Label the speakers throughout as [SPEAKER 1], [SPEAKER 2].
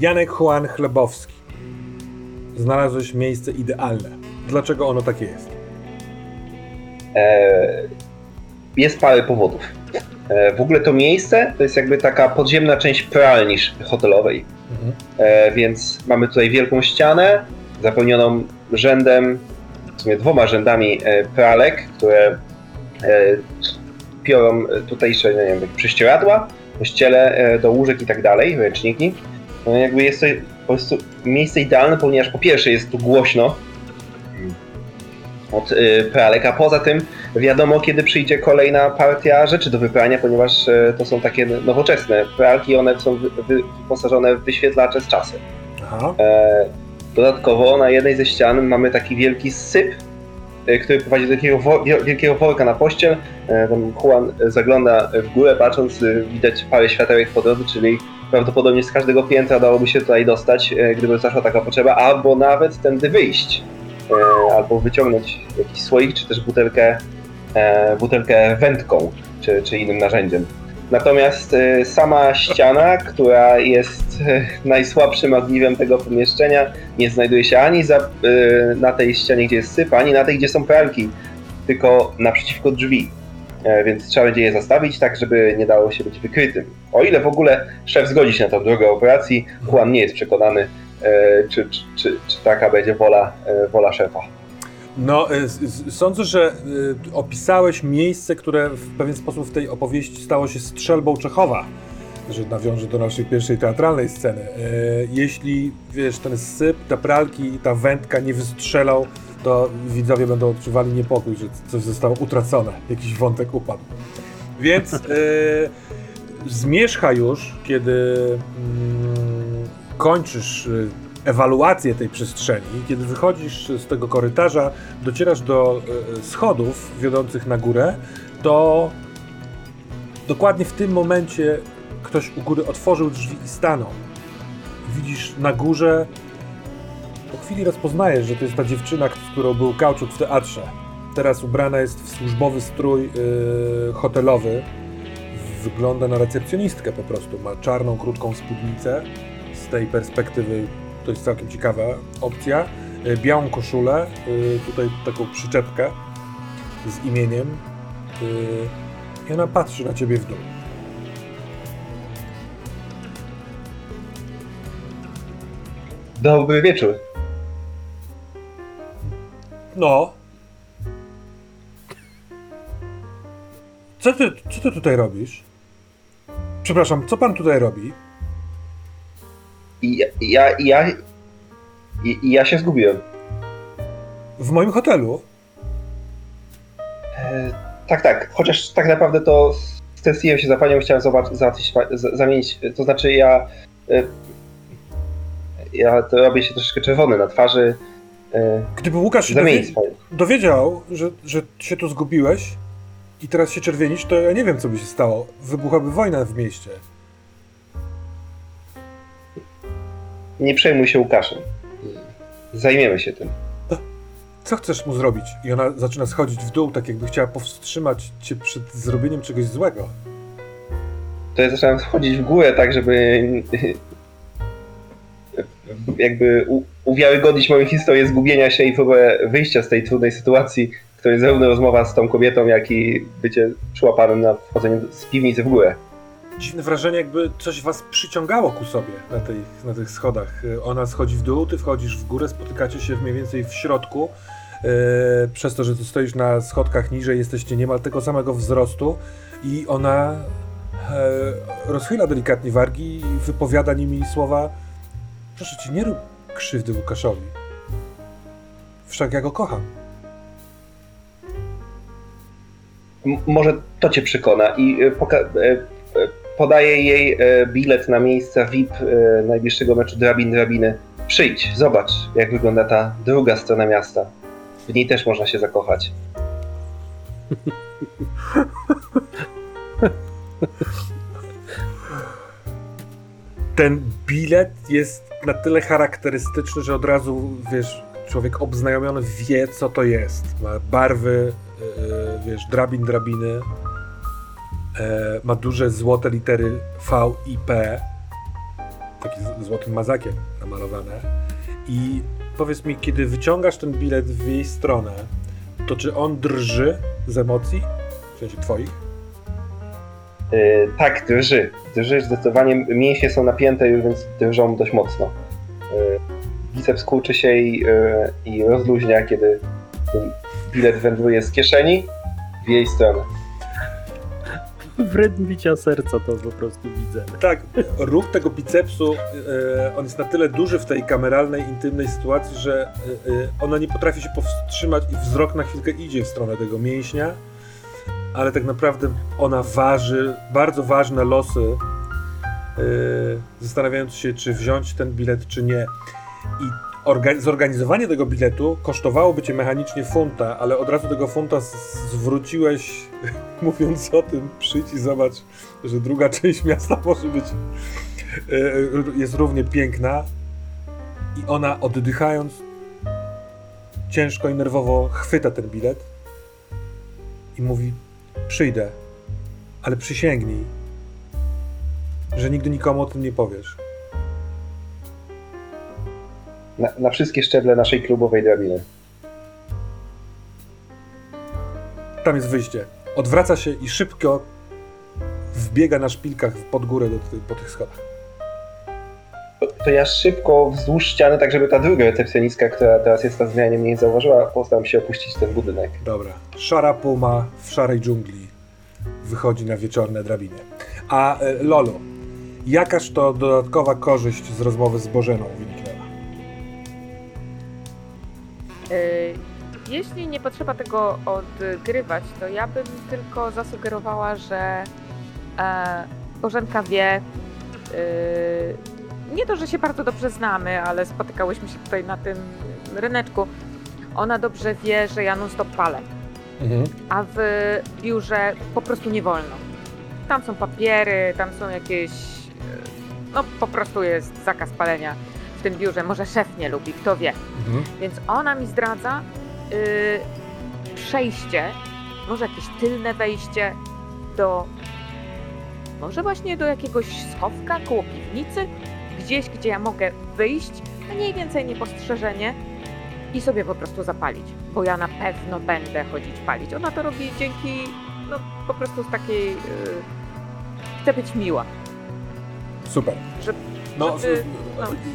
[SPEAKER 1] Janek Juan Chlebowski. Znalazłeś miejsce idealne. Dlaczego ono takie jest?
[SPEAKER 2] E, jest parę powodów. E, w ogóle to miejsce to jest jakby taka podziemna część pralni hotelowej.
[SPEAKER 1] Mhm.
[SPEAKER 2] E, więc mamy tutaj wielką ścianę zapełnioną rzędem, w sumie dwoma rzędami e, pralek, które e, piorą tutejsze, nie wiem, prześcieradła, ściele e, do łóżek i tak dalej, ręczniki. No, jakby jest to po prostu miejsce idealne, ponieważ po pierwsze jest tu głośno od y, pralek, a poza tym wiadomo kiedy przyjdzie kolejna partia rzeczy do wyprania, ponieważ y, to są takie nowoczesne pralki, one są wy, wy, wyposażone w wyświetlacze z czasem. E, dodatkowo na jednej ze ścian mamy taki wielki syp, y, który prowadzi do takiego wo, wielkiego worka na pościel. E, tam Juan zagląda w górę, patrząc, y, widać parę światełek po drodze, czyli prawdopodobnie z każdego piętra dałoby się tutaj dostać, e, gdyby zaszła taka potrzeba, albo nawet tędy wyjść. E, albo wyciągnąć jakiś słoik, czy też butelkę, e, butelkę wędką, czy, czy innym narzędziem. Natomiast sama ściana, która jest najsłabszym ogniwem tego pomieszczenia, nie znajduje się ani za, na tej ścianie, gdzie jest syp, ani na tej, gdzie są pralki, tylko naprzeciwko drzwi. Więc trzeba będzie je zastawić tak, żeby nie dało się być wykrytym. O ile w ogóle szef zgodzi się na tą drogę operacji, Juan nie jest przekonany, E, czy, czy, czy, czy taka będzie wola, e, wola szefa.
[SPEAKER 1] No, e, sądzę, że opisałeś miejsce, które w pewien sposób w tej opowieści stało się strzelbą Czechowa, że nawiąże do naszej pierwszej teatralnej sceny. Jeśli, wiesz, ten syp, te pralki ta wędka nie wystrzelał, to widzowie będą odczuwali niepokój, że coś zostało utracone, jakiś wątek upadł. Więc yy, zmierzcha już, kiedy... Yy, kończysz y, ewaluację tej przestrzeni, kiedy wychodzisz z tego korytarza, docierasz do y, schodów wiodących na górę, to dokładnie w tym momencie ktoś u góry otworzył drzwi i stanął. Widzisz na górze, po chwili rozpoznajesz, że to jest ta dziewczyna, z którą był kauczuk w teatrze. Teraz ubrana jest w służbowy strój yy, hotelowy. Wygląda na recepcjonistkę po prostu. Ma czarną, krótką spódnicę tej perspektywy to jest całkiem ciekawa opcja. E, białą koszulę, e, tutaj taką przyczepkę z imieniem e, i ona patrzy na ciebie w dół.
[SPEAKER 2] Dobry wieczór.
[SPEAKER 1] No. Co ty, co ty tutaj robisz? Przepraszam, co pan tutaj robi?
[SPEAKER 2] I ja, ja, i ja się zgubiłem.
[SPEAKER 1] W moim hotelu?
[SPEAKER 2] E, tak, tak. Chociaż tak naprawdę to stęskiłem się za panią, chciałem zobaczyć, załatwić, zamienić. To znaczy ja. E, ja to robię się troszeczkę czerwony na twarzy.
[SPEAKER 1] E, Gdyby Łukasz się dowie dowiedział, że, że się tu zgubiłeś i teraz się czerwienisz, to ja nie wiem, co by się stało. Wybuchłaby wojna w mieście.
[SPEAKER 2] Nie przejmuj się Łukaszem. Zajmiemy się tym.
[SPEAKER 1] Co chcesz mu zrobić? I ona zaczyna schodzić w dół, tak jakby chciała powstrzymać cię przed zrobieniem czegoś złego.
[SPEAKER 2] To ja zacząłem schodzić w górę, tak żeby jakby uwiarygodnić moją historię zgubienia się i próbę wyjścia z tej trudnej sytuacji, której zarówno rozmowa z tą kobietą, jak i bycie przyłapanym na wchodzeniu z piwnicy w górę
[SPEAKER 1] dziwne wrażenie, jakby coś was przyciągało ku sobie na, tej, na tych schodach. Ona schodzi w dół, ty wchodzisz w górę, spotykacie się mniej więcej w środku. Yy, przez to, że ty stoisz na schodkach niżej, jesteście niemal tego samego wzrostu i ona yy, rozchyla delikatnie wargi i wypowiada nimi słowa proszę cię, nie rób krzywdy Łukaszowi. Wszak ja go kocham.
[SPEAKER 2] M może to cię przekona i e, podaje jej e, bilet na miejsce VIP e, najbliższego meczu Drabin Drabiny. Przyjdź, zobacz, jak wygląda ta druga strona miasta. W niej też można się zakochać.
[SPEAKER 1] Ten bilet jest na tyle charakterystyczny, że od razu, wiesz, człowiek obznajomiony wie, co to jest. Ma barwy, yy, wiesz, drabin, drabiny, E, ma duże złote litery V i P. taki z- złotym mazakiem namalowane. I powiedz mi, kiedy wyciągasz ten bilet w jej stronę, to czy on drży z emocji? W sensie twoich?
[SPEAKER 2] Yy, tak, drży. Drży zdecydowanie. Mięśnie są napięte już, więc drżą dość mocno. Yy, biceps kurczy się i, yy, i rozluźnia, kiedy bilet wędruje z kieszeni w jej stronę.
[SPEAKER 3] W rytm bicia serca to po prostu widzę.
[SPEAKER 1] Tak, ruch tego bicepsu, on jest na tyle duży w tej kameralnej, intymnej sytuacji, że ona nie potrafi się powstrzymać i wzrok na chwilkę idzie w stronę tego mięśnia, ale tak naprawdę ona waży bardzo ważne losy, e, zastanawiając się, czy wziąć ten bilet, czy nie. I orga- zorganizowanie tego biletu kosztowałoby cię mechanicznie funta, ale od razu tego funta zwróciłeś, mówiąc o tym, przyjdź i zobacz, że druga część miasta może być e, jest równie piękna i ona oddychając ciężko i nerwowo chwyta ten bilet i mówi przyjdę, ale przysięgnij, że nigdy nikomu o tym nie powiesz.
[SPEAKER 2] Na, na wszystkie szczeble naszej klubowej drabiny.
[SPEAKER 1] Tam jest wyjście. Odwraca się i szybko wbiega na szpilkach pod górę do, po tych schodach.
[SPEAKER 2] To, to ja szybko wzdłuż ściany, tak żeby ta druga recepcjonistka, która teraz jest na zmianie, mnie nie zauważyła, postaram się opuścić ten budynek.
[SPEAKER 1] Dobra. Szara puma w szarej dżungli wychodzi na wieczorne drabiny. A e, Lolo, jakaż to dodatkowa korzyść z rozmowy z Bożeną wyniknęła?
[SPEAKER 4] Y, Jeśli nie potrzeba tego odgrywać, to ja bym tylko zasugerowała, że e, Bożenka wie, y, nie to, że się bardzo dobrze znamy, ale spotykałyśmy się tutaj na tym ryneczku. Ona dobrze wie, że ja non stop palę,
[SPEAKER 1] Mhm.
[SPEAKER 4] a w biurze po prostu nie wolno. Tam są papiery, tam są jakieś. y, No po prostu jest zakaz palenia w tym biurze. Może szef nie lubi, kto wie.
[SPEAKER 1] Mhm.
[SPEAKER 4] Więc ona mi zdradza yy, przejście, może jakieś tylne wejście do. Może właśnie do jakiegoś schowka koło piwnicy, gdzieś, gdzie ja mogę wyjść, mniej więcej niepostrzeżenie i sobie po prostu zapalić. Bo ja na pewno będę chodzić palić. Ona to robi dzięki, no po prostu z takiej. Yy, chce być miła.
[SPEAKER 1] Super.
[SPEAKER 4] Że-
[SPEAKER 1] No,
[SPEAKER 4] żeby-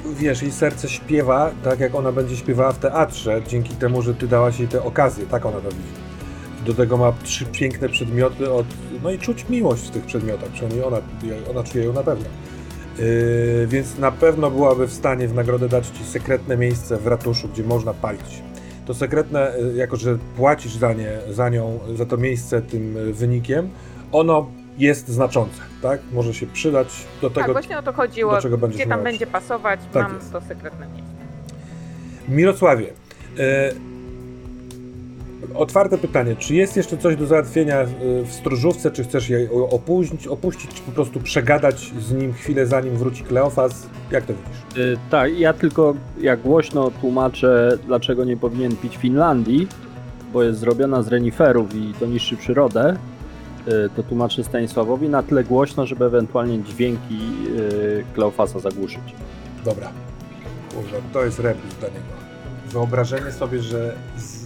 [SPEAKER 1] w- wiesz, jej serce śpiewa tak, jak ona będzie śpiewała w teatrze, dzięki temu, że ty dałaś jej tę okazję, tak ona to widzi. Do tego ma trzy piękne przedmioty od... No i czuć miłość w tych przedmiotach, przynajmniej ona, ona czuje ją na pewno. Yy, więc na pewno byłaby w stanie w nagrodę dać ci sekretne miejsce w ratuszu, gdzie można palić. To sekretne, yy, jako że płacisz za, nie, za nią, za to miejsce tym yy, wynikiem, ono jest znaczące, tak? Może się przydać do
[SPEAKER 4] tak,
[SPEAKER 1] tego,
[SPEAKER 4] właśnie o to chodziło.
[SPEAKER 1] do czego będziesz
[SPEAKER 4] Gdzie tam będzie pasować,
[SPEAKER 1] Tak
[SPEAKER 4] mam
[SPEAKER 1] jest.
[SPEAKER 4] to sekretne miejsce.
[SPEAKER 1] Mirosławie, e, otwarte pytanie. Czy jest jeszcze coś do załatwienia e, w stróżówce? Czy chcesz je o- opuścić, opuścić, czy po prostu przegadać z nim chwilę, zanim wróci Kleofas? Jak to widzisz?
[SPEAKER 3] Y, tak, ja tylko jak głośno tłumaczę, dlaczego nie powinien pić Finlandii, bo jest zrobiona z reniferów i to niszczy przyrodę, y, to tłumaczę Stanisławowi na tyle głośno, żeby ewentualnie dźwięki y, Kleofasa zagłuszyć.
[SPEAKER 1] Dobra. Kurwa, to jest rebus dla niego. Wyobrażenie sobie, że z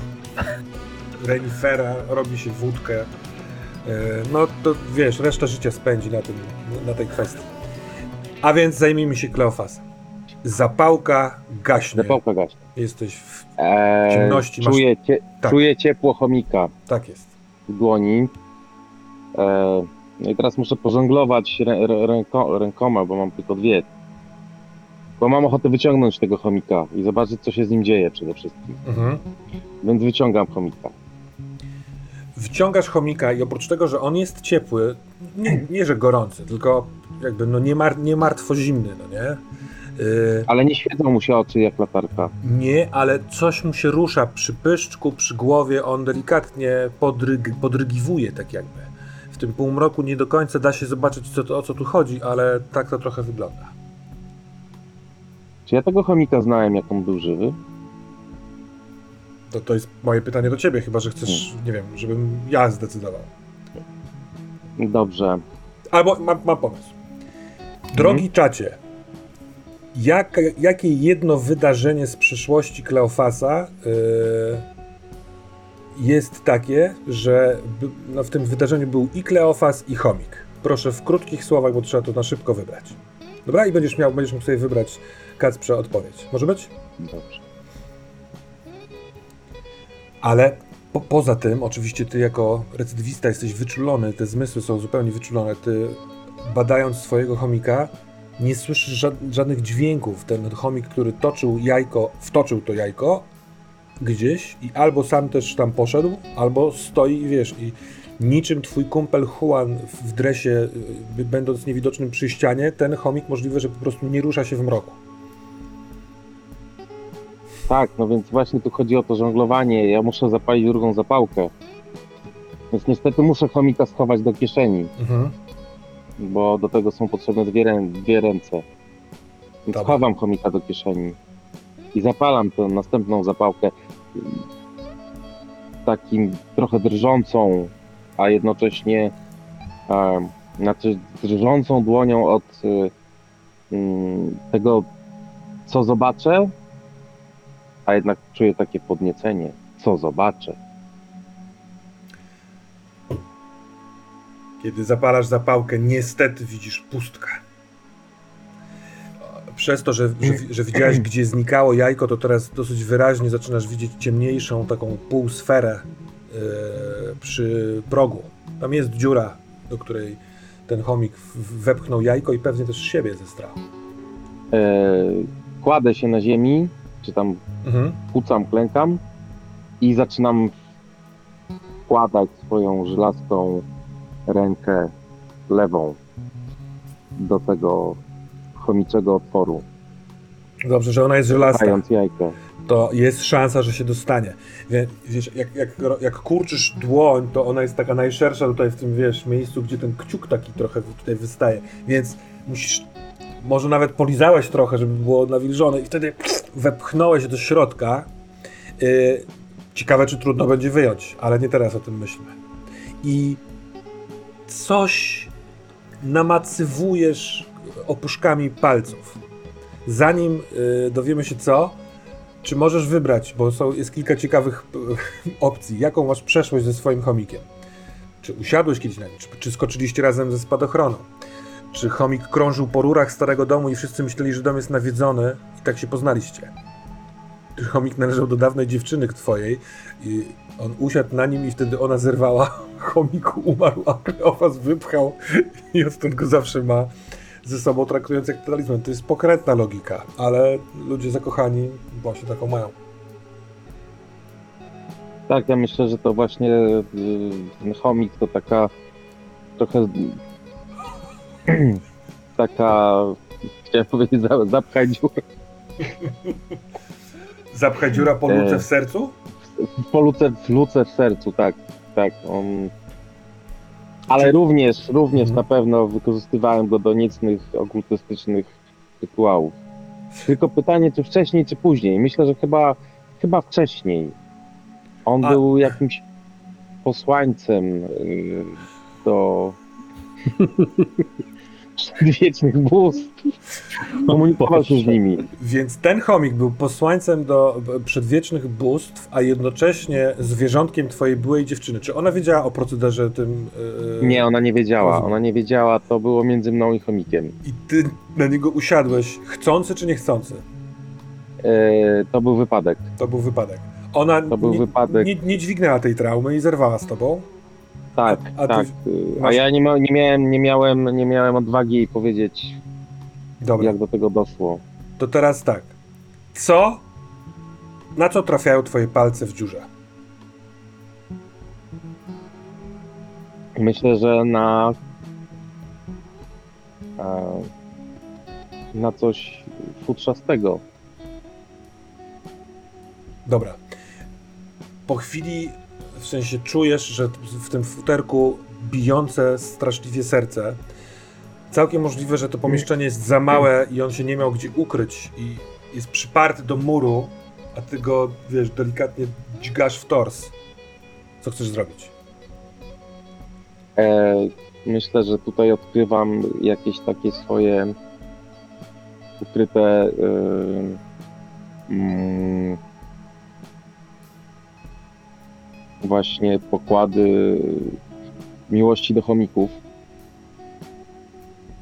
[SPEAKER 1] renifera robi się wódkę. e, No to wiesz, resztę życia spędzi na, tym, na tej kwestii. A więc zajmijmy się Kleofasem. Zapałka gaśnie.
[SPEAKER 5] Zapałka gaśnie.
[SPEAKER 1] Jesteś w...
[SPEAKER 5] Eee,
[SPEAKER 1] ciemności masz-
[SPEAKER 5] czuję, cie,
[SPEAKER 1] Tak.
[SPEAKER 5] czuję ciepło chomika
[SPEAKER 1] Tak jest.
[SPEAKER 5] w dłoni. Eee, no i teraz muszę pożonglować rę, rę, ręko, rękoma, bo mam tylko dwie. Bo mam ochotę wyciągnąć tego chomika i zobaczyć, co się z nim dzieje przede wszystkim.
[SPEAKER 1] Mhm.
[SPEAKER 5] Więc wyciągam chomika.
[SPEAKER 1] Wciągasz chomika i oprócz tego, że on jest ciepły, nie, nie że gorący, tylko jakby no nie, mar, nie martwo zimny, no nie? Yy,
[SPEAKER 5] Ale nie świecą mu się oczy jak latarka.
[SPEAKER 1] nie, ale coś mu się rusza przy pyszczku, przy głowie, on delikatnie podryg, podrygiwuje tak jakby. W tym półmroku nie do końca da się zobaczyć co to, o co tu chodzi, ale tak to trochę wygląda.
[SPEAKER 5] Czy ja tego chomika znałem, jak on był żywy?
[SPEAKER 1] To, to jest moje pytanie do ciebie, chyba że chcesz, nie wiem, żebym ja zdecydował.
[SPEAKER 5] Dobrze.
[SPEAKER 1] Albo mam, mam pomysł. Drogi czacie, Jak, jakie jedno wydarzenie z przeszłości Kleofasa yy, jest takie, że by, no, w tym wydarzeniu był i Kleofas, i chomik? Proszę w krótkich słowach, bo trzeba to na szybko wybrać. Dobra? I będziesz miał, będziesz mógł sobie wybrać Kacprze odpowiedź. Może być?
[SPEAKER 5] Dobrze.
[SPEAKER 1] Ale po, poza tym, oczywiście ty jako recydywista jesteś wyczulony, te zmysły są zupełnie wyczulone. Ty badając swojego chomika nie słyszysz żad, żadnych dźwięków. Ten chomik, który toczył jajko, wtoczył to jajko gdzieś i albo sam też tam poszedł, albo stoi i wiesz, i niczym twój kumpel Juan w dresie, y, będąc niewidocznym przy ścianie, ten chomik możliwe, że po prostu nie rusza się w mroku.
[SPEAKER 5] Tak, no więc właśnie tu chodzi o to żonglowanie. Ja muszę zapalić drugą zapałkę. Więc niestety muszę chomika schować do kieszeni,
[SPEAKER 1] Mhm.
[SPEAKER 5] bo do tego są potrzebne dwie, rę- dwie ręce. Więc
[SPEAKER 1] Dobra.
[SPEAKER 5] chowam chomika do kieszeni i zapalam tę następną zapałkę takim trochę drżącą, a jednocześnie e, znaczy drżącą dłonią od e, mm, tego, co zobaczę, a jednak czuję takie podniecenie, co zobaczę.
[SPEAKER 1] Kiedy zapalasz zapałkę, niestety widzisz pustkę. Przez to, że, że, że widziałeś, gdzie znikało jajko, to teraz dosyć wyraźnie zaczynasz widzieć ciemniejszą taką półsferę yy, przy progu. Tam jest dziura, do której ten chomik wepchnął jajko i pewnie też siebie ze strachu.
[SPEAKER 5] E, kładę się na ziemi, czy tam
[SPEAKER 1] Mhm.
[SPEAKER 5] kucam, klękam i zaczynam wkładać swoją żelazką rękę lewą do tego chomiczego otworu,
[SPEAKER 1] Dobrze, że ona jest żelazna.
[SPEAKER 5] jajko.
[SPEAKER 1] to jest szansa, że się dostanie. Wie, wiesz, jak, jak, jak kurczysz dłoń, to ona jest taka najszersza tutaj w tym, wiesz, miejscu, gdzie ten kciuk taki trochę tutaj wystaje, więc musisz, może nawet polizałeś trochę, żeby było nawilżone i wtedy wepchnąłeś do środka. Yy, ciekawe, czy trudno będzie wyjąć, ale nie teraz o tym myślmy. I coś namacywujesz opuszkami palców. Zanim yy, dowiemy się co, czy możesz wybrać, bo są, jest kilka ciekawych e, opcji, jaką masz przeszłość ze swoim chomikiem? Czy usiadłeś kiedyś na nim? Czy, czy skoczyliście razem ze spadochroną? Czy chomik krążył po rurach starego domu i wszyscy myśleli, że dom jest nawiedzony i tak się poznaliście? Czy chomik należał do dawnej dziewczyny twojej i on usiadł na nim i wtedy ona zerwała, chomik umarł, a Kleofas wypchał i odtąd go zawsze ma ze sobą traktując jak talizman. To jest pokrętna logika, ale ludzie zakochani właśnie taką mają.
[SPEAKER 5] Tak, ja myślę, że to właśnie y, chomik to taka trochę taka chciałem powiedzieć za- zapchaj dziurę
[SPEAKER 1] Zapchać dziura po luce
[SPEAKER 5] E.
[SPEAKER 1] w sercu?
[SPEAKER 5] po luce, w luce w sercu, tak, tak. On... Ale
[SPEAKER 1] Czy-
[SPEAKER 5] również, również
[SPEAKER 1] Mhm.
[SPEAKER 5] na pewno wykorzystywałem go do niecnych okultystycznych rytuałów. Tylko pytanie, czy wcześniej, czy później? Myślę, że chyba, chyba wcześniej. On
[SPEAKER 1] A-
[SPEAKER 5] był jakimś posłańcem yy, do przedwiecznych bóstw. Komunikował się z nimi.
[SPEAKER 1] Więc ten chomik był posłańcem do przedwiecznych bóstw, a jednocześnie zwierzątkiem twojej byłej dziewczyny. Czy ona wiedziała o procederze tym? Yy,
[SPEAKER 5] Nie, ona nie wiedziała. Ona nie wiedziała, to było między mną i chomikiem.
[SPEAKER 1] I ty na niego usiadłeś, chcący czy niechcący?
[SPEAKER 5] Yy, to był wypadek.
[SPEAKER 1] To był wypadek. Ona
[SPEAKER 5] To był
[SPEAKER 1] nie,
[SPEAKER 5] wypadek.
[SPEAKER 1] Nie, nie dźwignęła tej traumy i zerwała z tobą.
[SPEAKER 5] Tak,
[SPEAKER 1] A- ty
[SPEAKER 5] tak. y, A
[SPEAKER 1] masz-
[SPEAKER 5] ja nie, ma, nie, miałem, nie, miałem, nie miałem odwagi powiedzieć,
[SPEAKER 1] Dobra,
[SPEAKER 5] jak do tego doszło.
[SPEAKER 1] to teraz tak. Co? Na co trafiają twoje palce w dziurze?
[SPEAKER 5] Myślę, że na e, na coś futrzastego.
[SPEAKER 1] Dobra. Po chwili, w sensie czujesz, że w tym futerku bijące straszliwie serce. Całkiem możliwe, że to pomieszczenie jest za małe i on się nie miał gdzie ukryć i jest przyparty do muru, a ty go, wiesz, delikatnie dźgasz w tors. Co chcesz zrobić?
[SPEAKER 5] E, myślę, że tutaj odkrywam jakieś takie swoje ukryte yy, właśnie pokłady miłości do chomików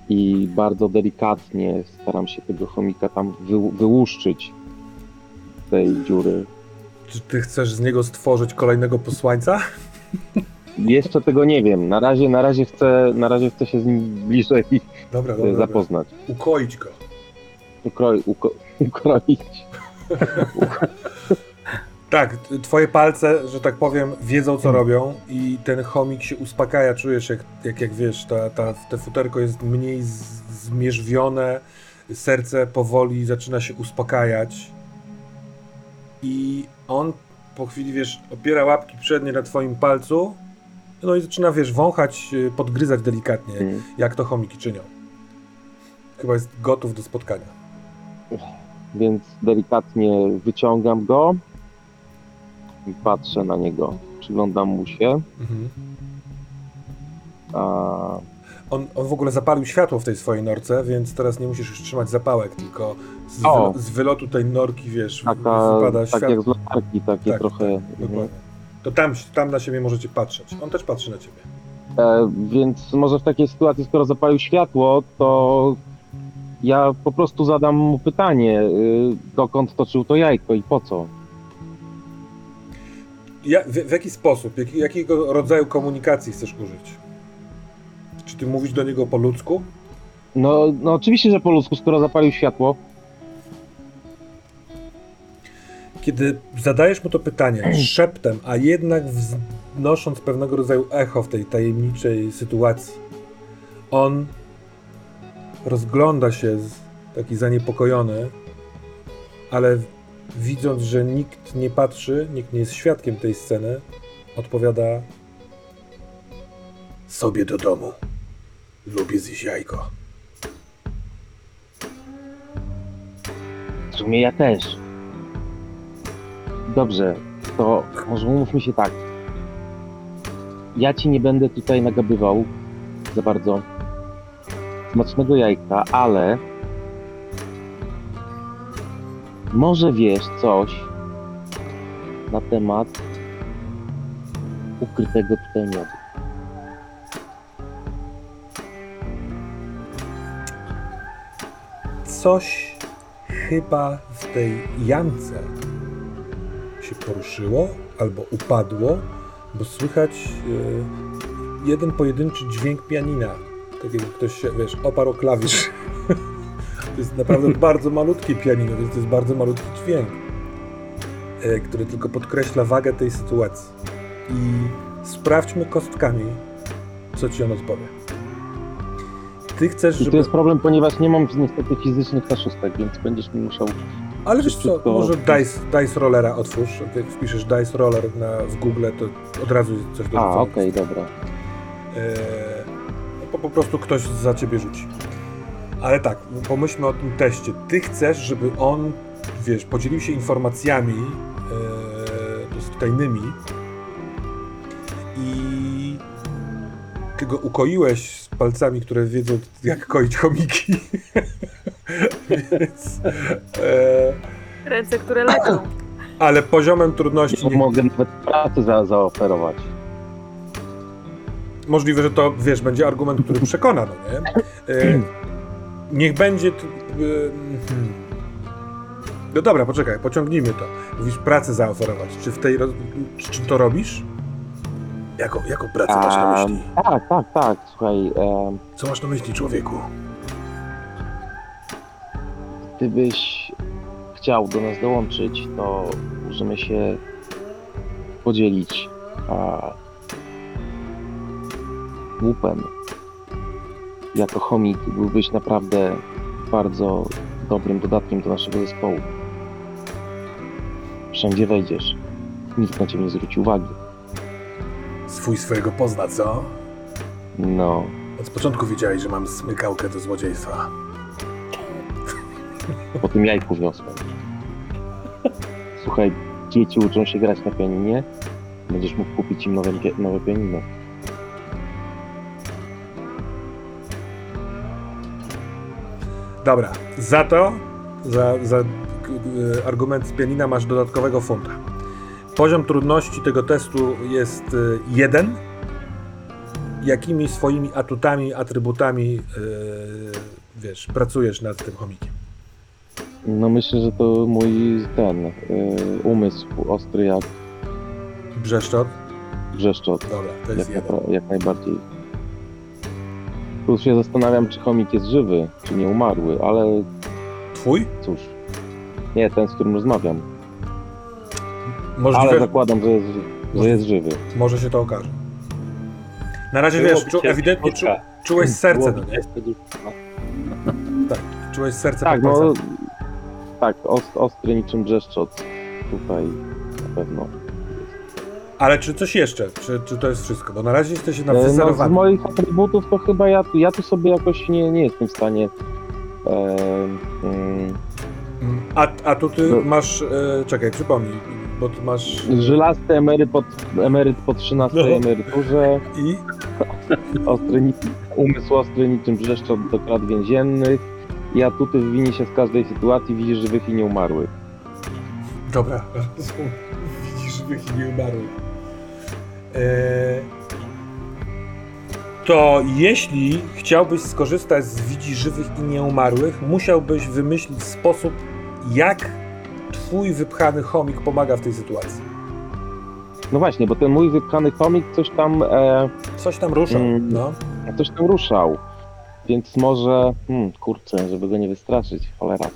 [SPEAKER 5] i bardzo delikatnie staram się tego chomika tam wy, wyłuszczyć z tej dziury.
[SPEAKER 1] Czy ty chcesz z niego stworzyć kolejnego posłańca?
[SPEAKER 5] Jeszcze tego nie wiem. Na razie, na razie chcę, na razie chcę się z nim bliżej
[SPEAKER 1] Dobra, dobra. dobra.
[SPEAKER 5] zapoznać.
[SPEAKER 1] Ukoić go.
[SPEAKER 5] Ukroi, uko, ukroić.
[SPEAKER 1] Tak, twoje palce, że tak powiem, wiedzą co robią i ten chomik się uspokaja, czujesz jak, jak, jak wiesz, ta, ta, te futerko jest mniej zmierzwione, serce powoli zaczyna się uspokajać i on po chwili, wiesz, opiera łapki przednie na twoim palcu no i zaczyna, wiesz, wąchać, y, podgryzać delikatnie,
[SPEAKER 5] Mm.
[SPEAKER 1] jak to chomiki czynią. Chyba jest gotów do spotkania.
[SPEAKER 5] Więc delikatnie wyciągam go patrzę na niego. Przyglądam mu się.
[SPEAKER 1] Mhm.
[SPEAKER 5] A,
[SPEAKER 1] On, on w ogóle zapalił światło w tej swojej norce, więc teraz nie musisz już trzymać zapałek, tylko z, wylo- z wylotu tej norki, wiesz,
[SPEAKER 5] taka,
[SPEAKER 1] wypada
[SPEAKER 5] tak
[SPEAKER 1] światło.
[SPEAKER 5] jak z latarki, takie
[SPEAKER 1] Tak,
[SPEAKER 5] trochę.
[SPEAKER 1] tak, dokładnie. To tam, tam na siebie możecie patrzeć. On też patrzy na ciebie.
[SPEAKER 5] E, więc może w takiej sytuacji, skoro zapalił światło, to ja po prostu zadam mu pytanie, y, dokąd toczył to jajko i po co?
[SPEAKER 1] Ja, w, w jaki sposób, jak, jakiego rodzaju komunikacji chcesz użyć? Czy ty mówisz do niego po ludzku?
[SPEAKER 5] No, no oczywiście, że po ludzku, skoro zapalił światło.
[SPEAKER 1] Kiedy zadajesz mu to pytanie szeptem, a jednak wznosząc pewnego rodzaju echo w tej tajemniczej sytuacji, on rozgląda się z, taki zaniepokojony, ale widząc, że nikt nie patrzy, nikt nie jest świadkiem tej sceny, odpowiada sobie do domu. Lubię zjeść jajko.
[SPEAKER 5] W sumie ja też. Dobrze, to może umówmy się tak. Ja ci nie będę tutaj nagabywał za bardzo smacznego jajka, ale może wiesz coś na temat ukrytego tutaj miodu.
[SPEAKER 1] Coś chyba w tej jamce się poruszyło albo upadło, bo słychać e, jeden pojedynczy dźwięk pianina. Tak jakby ktoś się, wiesz, oparł klawisz. To jest naprawdę bardzo malutkie pianino, więc to jest bardzo malutki dźwięk, e, który tylko podkreśla wagę tej sytuacji. I sprawdźmy kostkami, co ci on odpowie. Ty chcesz,
[SPEAKER 5] I
[SPEAKER 1] żeby...
[SPEAKER 5] to jest problem, ponieważ nie mam niestety fizycznych kaszustek, więc będziesz mi musiał
[SPEAKER 1] Ale wiesz co, może dice, dice Rollera otwórz. Jak wpiszesz Dice Roller na, w Google, to od razu coś do
[SPEAKER 5] A, okej, dobra.
[SPEAKER 1] Eee, no po, po prostu ktoś za ciebie rzuci. Ale tak, pomyślmy o tym teście. Ty chcesz, żeby on, wiesz, podzielił się informacjami dosyć tajnymi i ty go ukoiłeś z palcami, które wiedzą, jak koić chomiki. Więc... Eee,
[SPEAKER 4] Ręce, które lecą.
[SPEAKER 1] ale poziomem trudności
[SPEAKER 5] Nie
[SPEAKER 1] nie,
[SPEAKER 5] mogę nawet pracy za, zaoferować.
[SPEAKER 1] możliwe, że to, wiesz, będzie argument, który przekona, no nie? E, niech będzie... t- e, hmm. No dobra, poczekaj, pociągnijmy to. Mówisz pracę zaoferować. Czy w tej... roz- Czy, to robisz? Jaką, jaką pracę masz na myśli?
[SPEAKER 5] Tak, tak, tak. Słuchaj, em,
[SPEAKER 1] Co masz na myśli, człowieku?
[SPEAKER 5] gdybyś chciał do nas dołączyć, to możemy się podzielić a, łupem. Jako chomik byłbyś naprawdę bardzo dobrym dodatkiem do naszego zespołu. Wszędzie wejdziesz. Nikt na ciebie nie zwróci uwagi.
[SPEAKER 1] Swój swojego pozna, co?
[SPEAKER 5] No,
[SPEAKER 1] Od początku wiedziałeś, że mam smykałkę do złodziejstwa.
[SPEAKER 5] po tym jajku wiosłem. Słuchaj, dzieci uczą się grać na pianinie. Będziesz mógł kupić im nowe, nowe pianino.
[SPEAKER 1] Dobra, za to, za, za y, argument z pianina masz dodatkowego funta. Poziom trudności tego testu jest y, jeden. Jakimi swoimi atutami, atrybutami, y, wiesz, pracujesz nad tym chomikiem?
[SPEAKER 5] No myślę, że to mój ten y, umysł ostry jak
[SPEAKER 1] Brzeszczot?
[SPEAKER 5] brzeszczot.
[SPEAKER 1] Dobra, to jest
[SPEAKER 5] Jak,
[SPEAKER 1] jeden.
[SPEAKER 5] jak najbardziej. Tu się zastanawiam, czy chomik jest żywy, czy nie umarły, ale
[SPEAKER 1] Twój?
[SPEAKER 5] cóż. Nie, ten, z którym rozmawiam.
[SPEAKER 1] Możliwe,
[SPEAKER 5] Ale zakładam, że jest, że jest żywy.
[SPEAKER 1] może się to okaże. Na razie wiesz, czu, ewidentnie czu,
[SPEAKER 3] spotkać.
[SPEAKER 1] czułeś serce, no nie?
[SPEAKER 3] ciężko dużo.
[SPEAKER 1] Czułeś serce
[SPEAKER 5] Tak,
[SPEAKER 1] pod
[SPEAKER 5] no. Tak, ost, ostry niczym brzeszczot. Tutaj na pewno.
[SPEAKER 1] Ale czy coś jeszcze? Czy, czy to jest wszystko? Bo na razie jesteś na
[SPEAKER 5] E, No, z moich atrybutów to chyba ja, ja tu sobie jakoś nie, nie jestem w stanie. E, mm,
[SPEAKER 1] A, a tu ty
[SPEAKER 5] No.
[SPEAKER 1] masz, e, czekaj, przypomnij, bo ty masz
[SPEAKER 5] żelasty emeryt, pod, emeryt po 13
[SPEAKER 1] No.
[SPEAKER 5] emeryturze,
[SPEAKER 1] i
[SPEAKER 5] ostry, umysł ostry niczym brzeszczot do krat więziennych i atuty wywinie się z każdej sytuacji, widzi żywych i nieumarłych.
[SPEAKER 1] dobra, widzisz żywych i nieumarłych. E, to jeśli chciałbyś skorzystać z widzi żywych i nieumarłych, musiałbyś wymyślić sposób, jak twój wypchany chomik pomaga w tej sytuacji.
[SPEAKER 5] No właśnie, bo ten mój wypchany komik coś tam, e,
[SPEAKER 1] Coś tam ruszał,
[SPEAKER 5] Mm.
[SPEAKER 1] no.
[SPEAKER 5] coś tam ruszał. Więc może, hmm, kurczę, żeby go nie wystraszyć, cholera.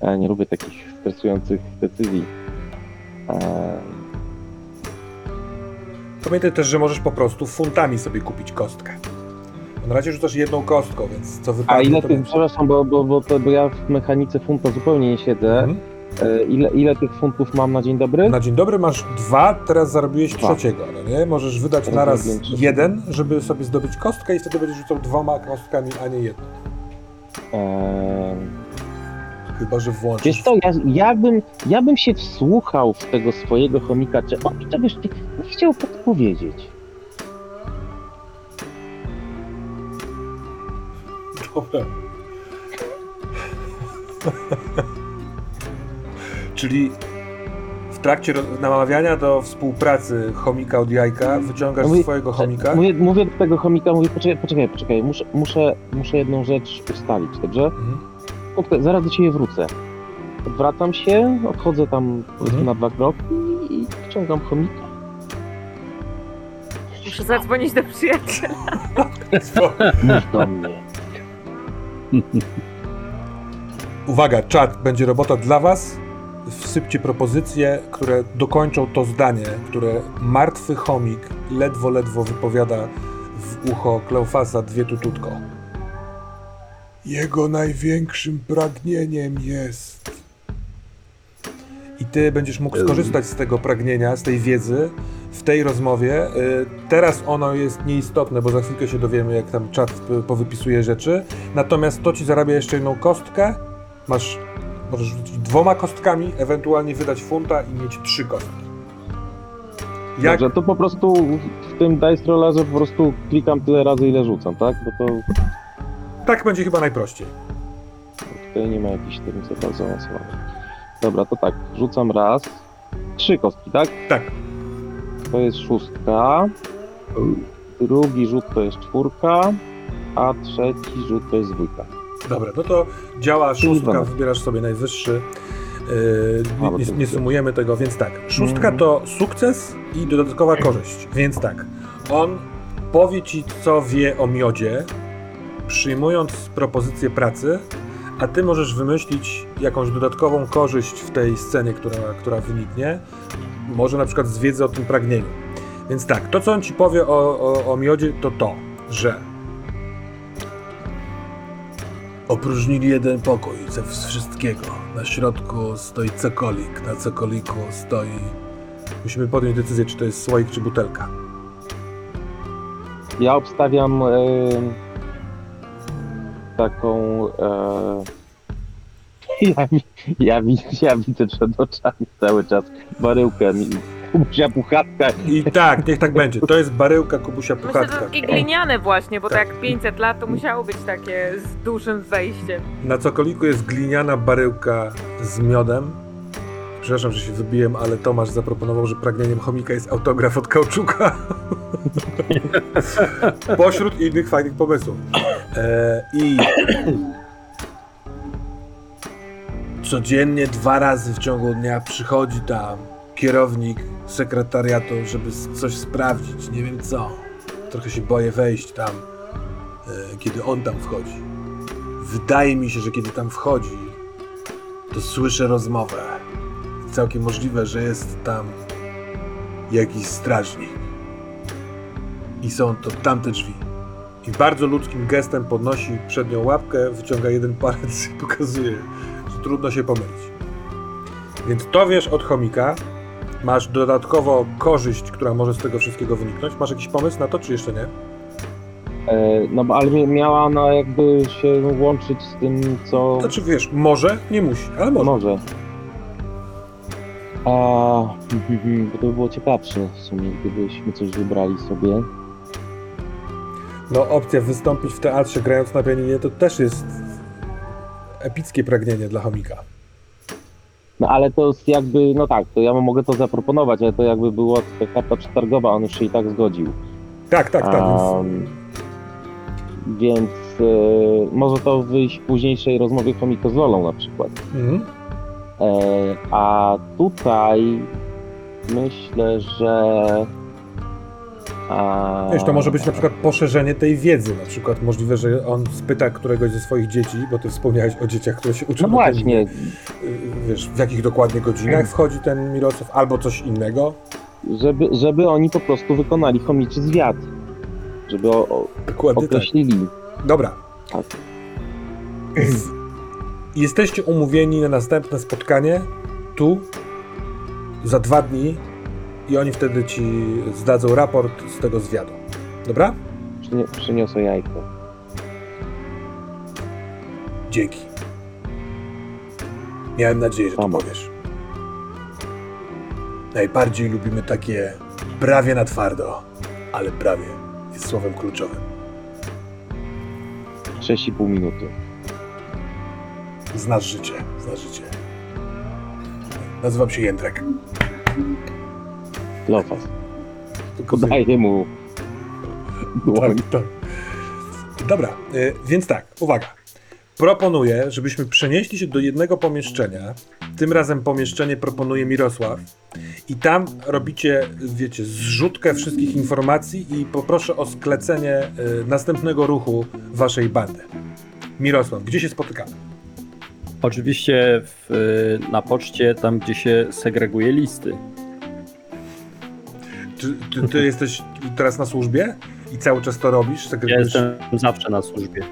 [SPEAKER 5] E, nie lubię takich stresujących decyzji. E,
[SPEAKER 1] Pamiętaj też, że możesz po prostu funtami sobie kupić kostkę. Bo na razie rzucasz jedną kostką, więc co
[SPEAKER 5] a
[SPEAKER 1] wypadnie,
[SPEAKER 5] ile
[SPEAKER 1] to
[SPEAKER 5] tych,
[SPEAKER 1] będzie.
[SPEAKER 5] przepraszam, bo, bo, bo, to, bo ja w mechanice funta zupełnie nie siedzę.
[SPEAKER 1] Mhm.
[SPEAKER 5] E, ile, ile tych funtów mam na dzień dobry?
[SPEAKER 1] Na dzień dobry masz dwa, teraz zarobiłeś
[SPEAKER 5] Dwa.
[SPEAKER 1] trzeciego, no nie? Możesz wydać
[SPEAKER 5] Teraz
[SPEAKER 1] naraz
[SPEAKER 5] trzeciego.
[SPEAKER 1] jeden, żeby sobie zdobyć kostkę i wtedy będziesz rzucał dwoma kostkami, a nie jedną.
[SPEAKER 5] E,
[SPEAKER 1] Chyba, że włączysz...
[SPEAKER 5] wiesz co, ja, ja, bym, ja bym się wsłuchał w tego swojego chomika, czy on mi czegoś nie, nie chciał podpowiedzieć.
[SPEAKER 1] Dobra. Czyli w trakcie namawiania do współpracy chomika od jajka wyciągasz
[SPEAKER 5] mówię-
[SPEAKER 1] swojego chomika.
[SPEAKER 5] Mówię, mówię do tego chomika, mówię, poczekaj, poczekaj, poczekaj, muszę, muszę, muszę jedną rzecz ustalić, dobrze?
[SPEAKER 1] Mhm.
[SPEAKER 5] Zaraz do ciebie wrócę. Odwracam się, odchodzę tam
[SPEAKER 1] Mhm.
[SPEAKER 5] na dwa kroki i wciągam chomika.
[SPEAKER 4] Muszę zadzwonić do przyjaciela.
[SPEAKER 5] Mów do mnie.
[SPEAKER 1] Uwaga, czat, będzie robota dla was. Wsypcie propozycje, które dokończą to zdanie, które martwy chomik ledwo, ledwo wypowiada w ucho Kleofasa dwie tututko. Jego największym pragnieniem jest. I ty będziesz mógł skorzystać z tego pragnienia, z tej wiedzy w tej rozmowie. Y, Teraz ono jest nieistotne, bo za chwilkę się dowiemy, jak tam czat powypisuje rzeczy. Natomiast to ci zarabia jeszcze jedną kostkę. Masz, możesz rzucić dwoma kostkami, ewentualnie wydać funta i mieć trzy kostki. Jak,
[SPEAKER 5] Dobrze, to po prostu w tym dice rollerze po prostu klikam tyle razy, ile rzucam, tak? Bo to
[SPEAKER 1] tak będzie chyba najprościej.
[SPEAKER 5] tutaj nie ma jakichś tym co zaawansowanych. Dobra, to tak, rzucam raz. Trzy kostki, tak?
[SPEAKER 1] Tak.
[SPEAKER 5] To jest szóstka. Drugi rzut to jest czwórka. A trzeci rzut to jest dwójka.
[SPEAKER 1] Dobra, no to działa szóstka, wybierasz sobie najwyższy. Yy, nie, nie sumujemy tego, więc tak. Szóstka
[SPEAKER 5] Mhm.
[SPEAKER 1] to sukces i dodatkowa korzyść. Więc tak, on powie ci, co wie o miodzie, przyjmując propozycję pracy, a ty możesz wymyślić jakąś dodatkową korzyść w tej scenie, która, która wyniknie. Może na przykład z wiedzy o tym pragnieniu. Więc tak, to co on ci powie o, o, o miodzie, to to, że Opróżnili jeden pokój ze wszystkiego. Na środku stoi cekolik, na cekoliku stoi... Musimy podjąć decyzję, czy to jest słoik, czy butelka.
[SPEAKER 5] Ja obstawiam taką. E, ja, ja, ja widzę przed oczami cały czas baryłkę mi- Kubusia puchatka.
[SPEAKER 1] I tak, niech tak będzie. To jest baryłka Kubusia
[SPEAKER 4] Myślę, że
[SPEAKER 1] Puchatka.
[SPEAKER 4] takie gliniane właśnie, bo
[SPEAKER 1] Tak.
[SPEAKER 4] jak 500 lat to musiało być takie z dużym wejściem.
[SPEAKER 1] Na cokoliku jest gliniana baryłka z miodem. Przepraszam, że się wybiłem, ale Tomasz zaproponował, że pragnieniem chomika jest autograf od Kauczuka. Pośród innych fajnych pomysłów. E, I codziennie dwa razy w ciągu dnia przychodzi tam kierownik sekretariatu, żeby coś sprawdzić. Nie wiem co. Trochę się boję wejść tam, e, kiedy on tam wchodzi. Wydaje mi się, że kiedy tam wchodzi, to słyszę rozmowę. Całkiem możliwe, że jest tam jakiś strażnik. I są to tamte drzwi. I bardzo ludzkim gestem podnosi przednią łapkę, wyciąga jeden palec i pokazuje, że trudno się pomylić. Więc to wiesz od chomika. Masz dodatkowo korzyść, która może z tego wszystkiego wyniknąć. Masz jakiś pomysł na to, czy jeszcze nie?
[SPEAKER 5] E, no ale mi- miała ona jakby się łączyć z tym, co
[SPEAKER 1] Znaczy wiesz, może, nie musi, ale może.
[SPEAKER 5] może. A, bo to by było ciekawsze w sumie, gdybyśmy coś wybrali sobie.
[SPEAKER 1] No opcja wystąpić w teatrze grając na pianinie to też jest epickie pragnienie dla chomika.
[SPEAKER 5] No ale to jest jakby, no tak, to ja mogę to zaproponować, ale to jakby było karta przetargowa, on już się i tak zgodził.
[SPEAKER 1] Tak, tak, tak. Więc
[SPEAKER 5] Am, więc e, może to wyjść w późniejszej rozmowie chomiko z Lolą na przykład.
[SPEAKER 1] mhm.
[SPEAKER 5] E, a tutaj myślę, że. A,
[SPEAKER 1] Wiesz, to może być na przykład poszerzenie tej wiedzy. Na przykład możliwe, że on spyta któregoś ze swoich dzieci, bo ty wspomniałeś o dzieciach, które się uczą
[SPEAKER 5] No właśnie,
[SPEAKER 1] Y, Wiesz, w jakich dokładnie godzinach wchodzi ten Mirosław, albo coś innego.
[SPEAKER 5] żeby, żeby oni po prostu wykonali chomiczy zwiat. Żeby o,
[SPEAKER 1] tak.
[SPEAKER 5] określili.
[SPEAKER 1] Dobra.
[SPEAKER 5] Tak.
[SPEAKER 1] Jesteście umówieni na następne spotkanie tu za dwa dni i oni wtedy ci zdadzą raport z tego zwiadu. Dobra?
[SPEAKER 5] Przynie, przyniosę jajko.
[SPEAKER 1] Dzięki. Miałem nadzieję, że to powiesz. Najbardziej lubimy takie prawie na twardo, ale prawie jest słowem kluczowym.
[SPEAKER 5] 6,5 minuty.
[SPEAKER 1] Znasz życie, znasz życie. Nazywam się Jędrek.
[SPEAKER 5] Lofas.
[SPEAKER 1] Tylko
[SPEAKER 5] Podaję mu dłoń.
[SPEAKER 1] Tak, tak. Dobra, y, więc tak, uwaga. Proponuję, żebyśmy przenieśli się do jednego pomieszczenia. Tym razem pomieszczenie proponuje Mirosław. I tam robicie, wiecie, zrzutkę wszystkich informacji i poproszę o sklecenie y, następnego ruchu waszej bandy. Mirosław, gdzie się spotykamy?
[SPEAKER 3] Oczywiście w, y, na poczcie, tam gdzie się segreguje listy.
[SPEAKER 1] Czy ty, ty jesteś teraz na służbie i cały czas to robisz?
[SPEAKER 3] Ja
[SPEAKER 1] Segregujesz-
[SPEAKER 3] jestem zawsze na służbie.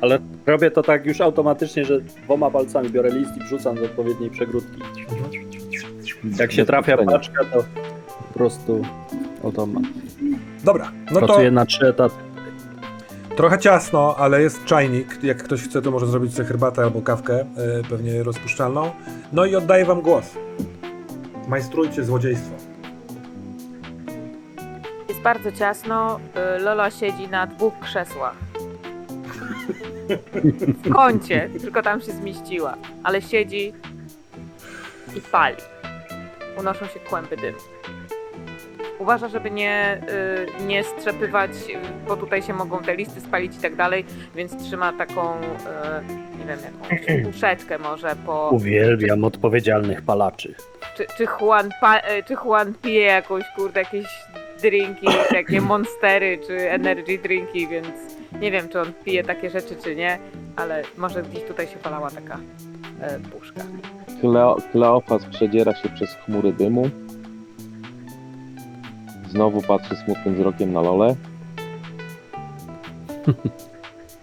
[SPEAKER 3] Ale robię to tak już automatycznie, że dwoma palcami biorę list i wrzucam do odpowiedniej przegródki. Jak się trafia paczka, to po prostu automat.
[SPEAKER 1] Dobra, no to
[SPEAKER 3] Pracuję na trzy etaty.
[SPEAKER 1] Trochę ciasno, ale jest czajnik. Jak ktoś chce, to może zrobić sobie herbatę albo kawkę, y, pewnie rozpuszczalną. No i oddaję wam głos. Majstrujcie złodziejstwo.
[SPEAKER 4] Jest bardzo ciasno. y, Lola siedzi na dwóch krzesłach. W kącie, tylko tam się zmieściła. Ale siedzi i pali. Unoszą się kłęby dymu. Uważa, żeby nie, y, nie strzepywać, y, bo tutaj się mogą te listy spalić i tak dalej, więc trzyma taką, y, nie wiem, jakąś puszeczkę może po...
[SPEAKER 3] Uwielbiam odpowiedzialnych palaczy.
[SPEAKER 4] Czy, czy, Juan pa, e, czy Juan pije jakąś, kurde, jakieś drinki, takie monstery, czy energy drinki, więc nie wiem, czy on pije takie rzeczy, czy nie, ale może gdzieś tutaj się palała taka e, puszka.
[SPEAKER 5] Kleo, Kleofas przedziera się przez chmury dymu. Znowu patrzy smutnym wzrokiem na Lolę.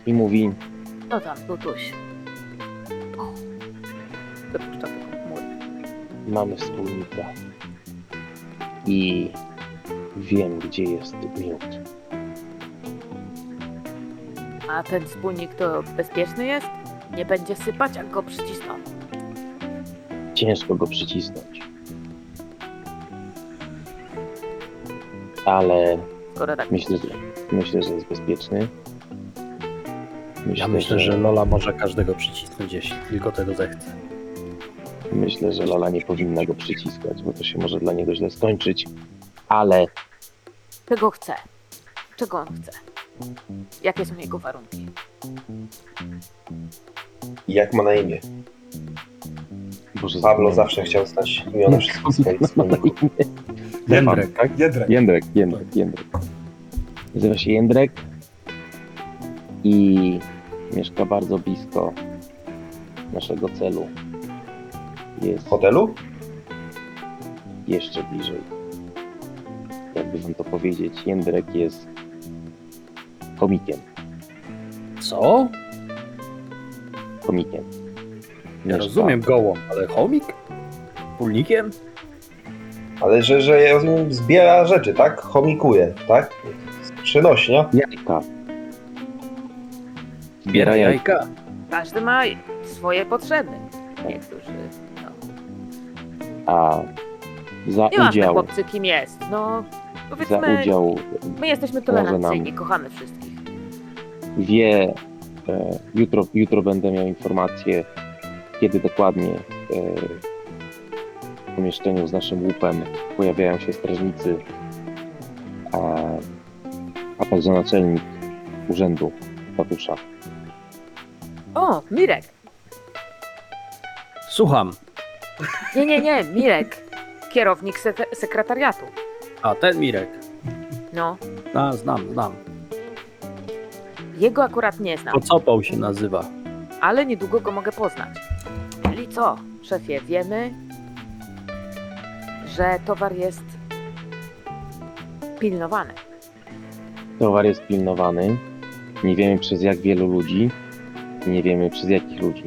[SPEAKER 5] I mówi,
[SPEAKER 4] No tam, tutuś. O. Dopuszcza
[SPEAKER 5] mamy wspólnika. I wiem, gdzie jest miód.
[SPEAKER 4] A ten wspólnik to bezpieczny jest? Nie będzie sypać, jak go przycisną.
[SPEAKER 5] ciężko go przycisnąć. Ale
[SPEAKER 4] Skoro tak
[SPEAKER 5] myślę, że, myślę, że jest bezpieczny.
[SPEAKER 3] Ja myślę, że Lola może każdego przycisnąć, jeśli tylko tego zechce.
[SPEAKER 5] Myślę, że Lola nie powinna go przyciskać, bo to się może dla niego źle skończyć. Ale
[SPEAKER 4] Czego chce? Czego on chce? Jakie są jego warunki?
[SPEAKER 2] Jak ma na imię?
[SPEAKER 5] Boże,
[SPEAKER 2] Pablo
[SPEAKER 5] zapomniałem.
[SPEAKER 2] zawsze chciał znać imiona wszystkich swoich wspólników.
[SPEAKER 1] Jędrek,
[SPEAKER 5] tak?
[SPEAKER 1] Jędrek.
[SPEAKER 5] Jędrek, Jędrek, Jędrek. Nazywa się Jędrek i mieszka bardzo blisko naszego celu.
[SPEAKER 2] W
[SPEAKER 5] Jest
[SPEAKER 2] hotelu?
[SPEAKER 5] jeszcze bliżej. Jakby wam to powiedzieć, Jędrek jest komikiem.
[SPEAKER 3] Co?
[SPEAKER 5] Komikiem.
[SPEAKER 3] Ja rozumiem gołą, ale chomik? Wspólnikiem?
[SPEAKER 2] Ale że, że zbiera rzeczy, tak? Chomikuje, tak? Przynośnia.
[SPEAKER 5] Jajka. Zbiera jajka.
[SPEAKER 3] jajka.
[SPEAKER 4] Każdy ma swoje potrzeby. Niektórzy. No.
[SPEAKER 5] A za
[SPEAKER 4] Nieważne,
[SPEAKER 5] udział,
[SPEAKER 4] chłopcy, kim jest. No,
[SPEAKER 5] za
[SPEAKER 4] powiedzmy,
[SPEAKER 5] udział
[SPEAKER 4] my jesteśmy tolerancyjni, kochamy wszystkich.
[SPEAKER 5] wie, e, jutro, jutro będę miał informację, kiedy dokładnie e, w pomieszczeniu z naszym łupem pojawiają się strażnicy, a, a także naczelnik urzędu ratusza.
[SPEAKER 4] O, Mirek.
[SPEAKER 3] Słucham.
[SPEAKER 4] Nie, nie, nie, Mirek. Kierownik sek- sekretariatu.
[SPEAKER 3] A ten Mirek.
[SPEAKER 4] No,
[SPEAKER 3] A, znam, znam.
[SPEAKER 4] jego akurat nie znam,
[SPEAKER 3] Kocopał się nazywa.
[SPEAKER 4] ale niedługo go mogę poznać. Co, szefie, wiemy, że towar jest pilnowany.
[SPEAKER 5] Towar jest pilnowany. Nie wiemy przez jak wielu ludzi. Nie wiemy przez jakich ludzi.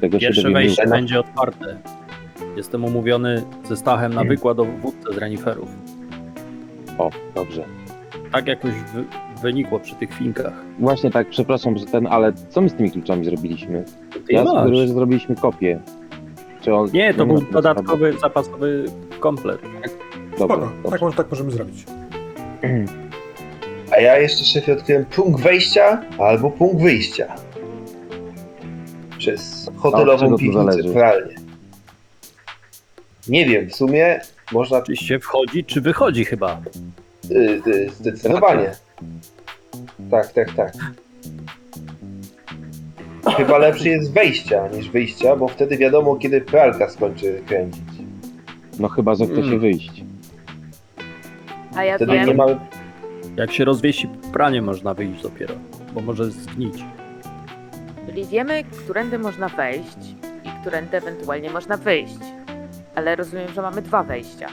[SPEAKER 5] Tego się
[SPEAKER 3] Pierwsze
[SPEAKER 5] dowiemy
[SPEAKER 3] wejście
[SPEAKER 5] jutro.
[SPEAKER 3] będzie otwarte. Jestem umówiony ze Stachem na wykład o wódce z reniferów.
[SPEAKER 5] O, dobrze.
[SPEAKER 3] Tak jakoś wy, wynikło przy tych finkach.
[SPEAKER 5] Właśnie tak, przepraszam, że ten, ale co my z tymi kluczami zrobiliśmy?
[SPEAKER 3] Ty
[SPEAKER 5] Ja
[SPEAKER 3] masz.
[SPEAKER 5] sugeruję, że zrobiliśmy kopię. Czy on...
[SPEAKER 3] Nie, to był dodatkowy, zapasowy komplet.
[SPEAKER 5] Dobra,
[SPEAKER 1] Spoko, tak, może- tak możemy zrobić.
[SPEAKER 2] A ja jeszcze szefie odkryłem punkt wejścia albo punkt wyjścia. Przez hotelową
[SPEAKER 5] to
[SPEAKER 2] piwnicę,
[SPEAKER 5] zależy?
[SPEAKER 2] pralnię. Nie wiem, w sumie można
[SPEAKER 3] Czy się wchodzi, czy wychodzi chyba?
[SPEAKER 2] y, y, zdecydowanie. Tak, tak, tak. Chyba lepszy jest wejścia niż wyjścia, bo wtedy wiadomo, kiedy pralka skończy kręcić.
[SPEAKER 5] No chyba, że chce się
[SPEAKER 3] Mm.
[SPEAKER 5] wyjść.
[SPEAKER 4] A ja
[SPEAKER 2] Wtedy nie
[SPEAKER 4] wiem,
[SPEAKER 2] mamy
[SPEAKER 3] Jak się rozwiesi pranie, można wyjść dopiero, bo może zgnić.
[SPEAKER 4] czyli wiemy, którędy można wejść i którędy ewentualnie można wyjść. Ale rozumiem, że mamy dwa wejścia.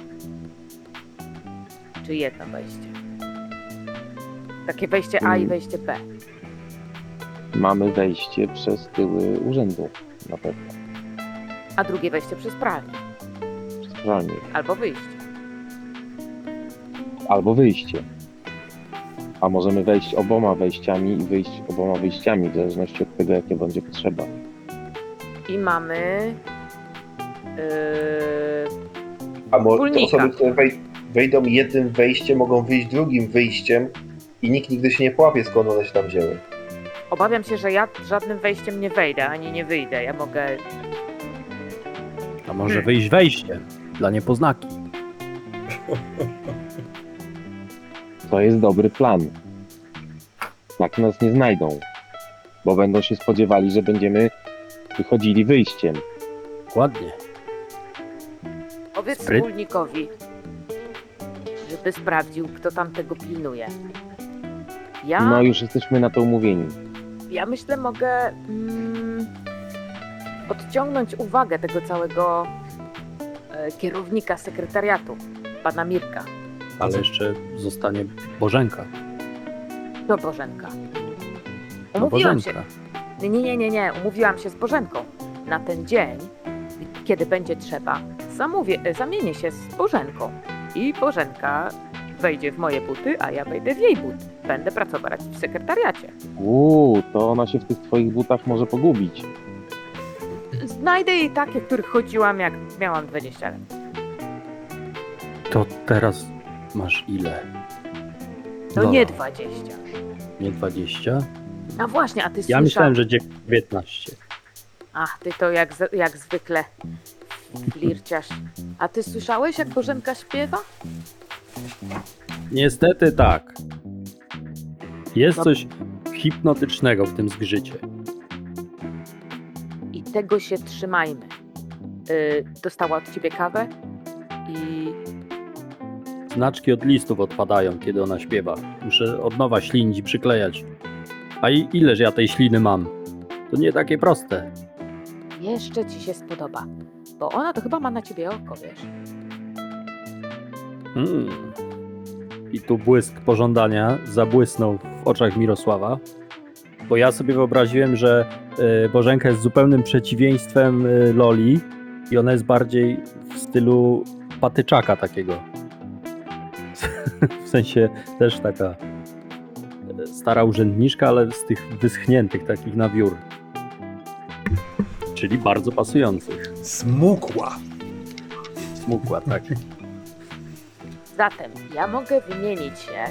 [SPEAKER 4] Czy jedno wejście. Takie wejście A i
[SPEAKER 5] Mm.
[SPEAKER 4] wejście B.
[SPEAKER 5] Mamy wejście przez tyły urzędu. Na pewno.
[SPEAKER 4] A drugie wejście przez pralnię.
[SPEAKER 5] Przez pralnię.
[SPEAKER 4] Albo wyjście.
[SPEAKER 5] Albo wyjście. A możemy wejść oboma wejściami i wyjść oboma wyjściami, w zależności od tego, jakie będzie potrzeba.
[SPEAKER 4] I mamy... Yy,
[SPEAKER 2] A mo- te osoby, które wej- wejdą jednym wejściem, mogą wyjść drugim wyjściem i nikt nigdy się nie połapie, skąd one się tam wzięły.
[SPEAKER 4] Obawiam się, że ja żadnym wejściem nie wejdę, ani nie wyjdę. Ja mogę...
[SPEAKER 3] A może
[SPEAKER 4] Hmm.
[SPEAKER 3] wyjść wejście dla niepoznaki.
[SPEAKER 5] To jest dobry plan. Tak nas nie znajdą. Bo będą się spodziewali, że będziemy wychodzili wyjściem.
[SPEAKER 3] Dokładnie.
[SPEAKER 4] Powiedz
[SPEAKER 3] Spryt.
[SPEAKER 4] wspólnikowi, żeby sprawdził, kto tam tego pilnuje. Ja,
[SPEAKER 5] No już jesteśmy na to umówieni.
[SPEAKER 4] Ja myślę, mogę mm, odciągnąć uwagę tego całego e, kierownika sekretariatu, pana Mirka,
[SPEAKER 3] Ale jeszcze zostanie Bożenka.
[SPEAKER 4] do Bożenka.
[SPEAKER 3] No
[SPEAKER 4] Umówiłam się,
[SPEAKER 3] Bożenka.
[SPEAKER 4] nie, nie, nie, nie, nie, umówiłam się z Bożenką. Na ten dzień, kiedy będzie trzeba, zamówię, e, zamienię się z Bożenką. I Bożenka wejdzie w moje buty, a ja wejdę w jej buty. Będę pracować w sekretariacie.
[SPEAKER 5] Uuu, to ona się w tych twoich butach może pogubić.
[SPEAKER 4] Znajdę jej takie, których chodziłam jak miałam 20 lat.
[SPEAKER 3] To teraz masz ile?
[SPEAKER 4] No nie 20.
[SPEAKER 3] Nie 20?
[SPEAKER 4] A właśnie, a ty
[SPEAKER 3] Ja
[SPEAKER 4] słyszałeś...
[SPEAKER 3] myślałem, że 19.
[SPEAKER 4] Ach, ty to jak, z- jak zwykle flirciarz. A ty słyszałeś, jak Bożenka śpiewa?
[SPEAKER 3] Niestety tak. Jest
[SPEAKER 4] No.
[SPEAKER 3] coś hipnotycznego w tym zgrzycie.
[SPEAKER 4] I tego się trzymajmy. Y, dostała od ciebie kawę i
[SPEAKER 3] Znaczki od listów odpadają, kiedy ona śpiewa. Muszę od nowa ślinić i przyklejać. A i ileż ja tej śliny mam? To nie takie proste.
[SPEAKER 4] jeszcze ci się spodoba. Bo ona to chyba ma na ciebie oko, wiesz.
[SPEAKER 3] Mm. I tu błysk pożądania zabłysnął w oczach Mirosława. Bo ja sobie wyobraziłem, że y, Bożenka jest zupełnym przeciwieństwem y, Loli i ona jest bardziej w stylu patyczaka takiego. w sensie też taka y, stara urzędniczka, ale z tych wyschniętych takich na wiór. Czyli bardzo pasujących.
[SPEAKER 1] Smukła.
[SPEAKER 3] Smukła, tak.
[SPEAKER 4] Zatem ja mogę wymienić się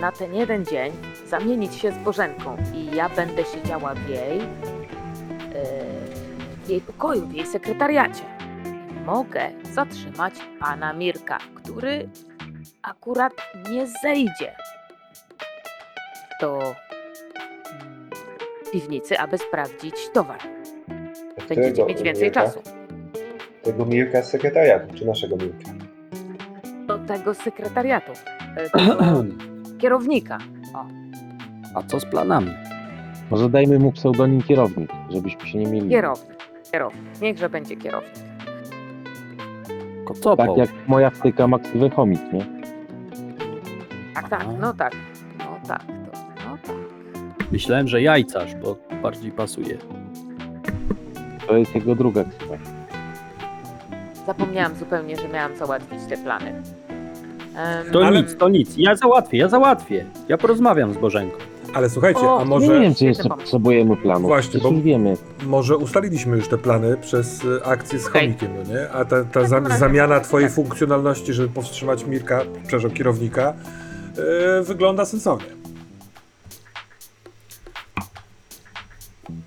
[SPEAKER 4] na ten jeden dzień, zamienić się z Bożenką i ja będę siedziała w jej, yy, w jej pokoju, w jej sekretariacie. Mogę zatrzymać pana Mirka, który akurat nie zejdzie do mm, piwnicy, aby sprawdzić towar. Będziecie mieć więcej
[SPEAKER 2] Mirka?
[SPEAKER 4] czasu.
[SPEAKER 2] Tego Mirka z sekretariatu, czy naszego Mirka?
[SPEAKER 4] Tego sekretariatu, yy, tego kierownika.
[SPEAKER 3] A co z planami?
[SPEAKER 5] Może dajmy mu pseudonim kierownik, żebyśmy się nie mieli.
[SPEAKER 4] Kierownik. Kierownik. Niechże będzie kierownik.
[SPEAKER 3] Kocopo.
[SPEAKER 5] Tak jak moja wtyka Maksywy Chomik, nie?
[SPEAKER 4] Tak, tak, no tak. No tak, to, no tak.
[SPEAKER 3] Myślałem, że jajcarz, bo bardziej pasuje.
[SPEAKER 5] To jest jego druga ksywa.
[SPEAKER 4] Zapomniałam zupełnie, że miałam załatwić te plany. Em,
[SPEAKER 3] To
[SPEAKER 1] Ale-
[SPEAKER 3] nic, to nic. Ja załatwię, ja załatwię. Ja porozmawiam z Bożenką.
[SPEAKER 1] Ale słuchajcie,
[SPEAKER 4] O,
[SPEAKER 1] a
[SPEAKER 5] Nie
[SPEAKER 1] może,
[SPEAKER 5] wiem, czy jeszcze potrzebujemy planu.
[SPEAKER 1] Właśnie, bo-
[SPEAKER 5] wiemy.
[SPEAKER 1] może ustaliliśmy już te plany przez y, akcję z
[SPEAKER 4] Okej.
[SPEAKER 1] chomikiem, no nie? A ta, ta zam- zamiana twojej
[SPEAKER 4] tak.
[SPEAKER 1] funkcjonalności, żeby powstrzymać Mirka, przepraszam, kierownika, y, wygląda sensownie.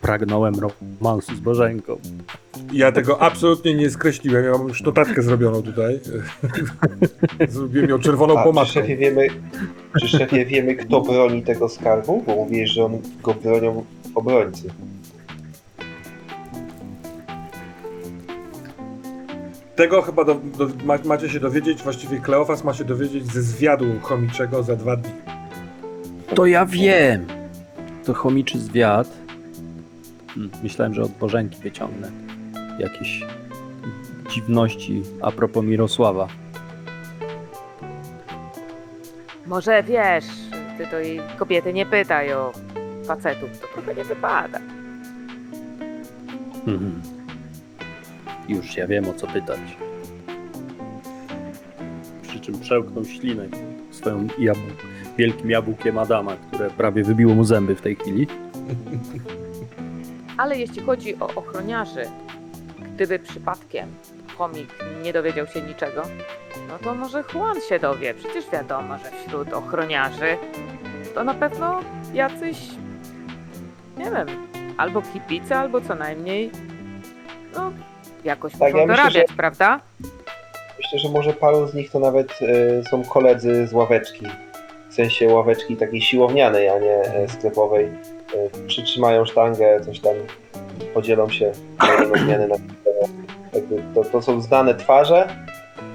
[SPEAKER 3] Pragnąłem romansu z Bożenką.
[SPEAKER 1] Ja tego absolutnie nie skreśliłem, ja mam już notatkę zrobioną tutaj. Zrobiłem ją czerwoną
[SPEAKER 2] A
[SPEAKER 1] pomadką.
[SPEAKER 2] szefie, wiemy, przy szefie wiemy, kto broni tego skarbu? Bo mówisz, że on go bronią obrońcy.
[SPEAKER 1] Tego chyba do, do, ma, macie się dowiedzieć, właściwie Kleofas ma się dowiedzieć ze zwiadu chomiczego za dwa dni.
[SPEAKER 3] To ja wiem. To chomiczy zwiat. Myślałem, że od Bożenki wyciągnę jakieś dziwności a propos Mirosława.
[SPEAKER 4] Może wiesz, ty to jej kobiety nie pytaj o facetów, to trochę nie wypada.
[SPEAKER 3] Mhm. Już ja wiem o co pytać. Przy czym przełknął ślinę swoją jabł- wielkim jabłkiem Adama, które prawie wybiło mu zęby w tej chwili.
[SPEAKER 4] Ale jeśli chodzi o ochroniarzy, gdyby przypadkiem chomik nie dowiedział się niczego, no to może Juan się dowie. Przecież wiadomo, że wśród ochroniarzy to na pewno jacyś, nie wiem, albo kibice, albo co najmniej, no, jakoś
[SPEAKER 2] Tak,
[SPEAKER 4] muszą
[SPEAKER 2] ja myślę,
[SPEAKER 4] dorabiać,
[SPEAKER 2] że-
[SPEAKER 4] prawda?
[SPEAKER 2] Myślę, że może paru z nich to nawet e, są koledzy z ławeczki. W sensie ławeczki takiej siłownianej, a nie e, sklepowej. Przytrzymają sztangę, coś tam podzielą się na zmiany na jakby to, to są znane twarze.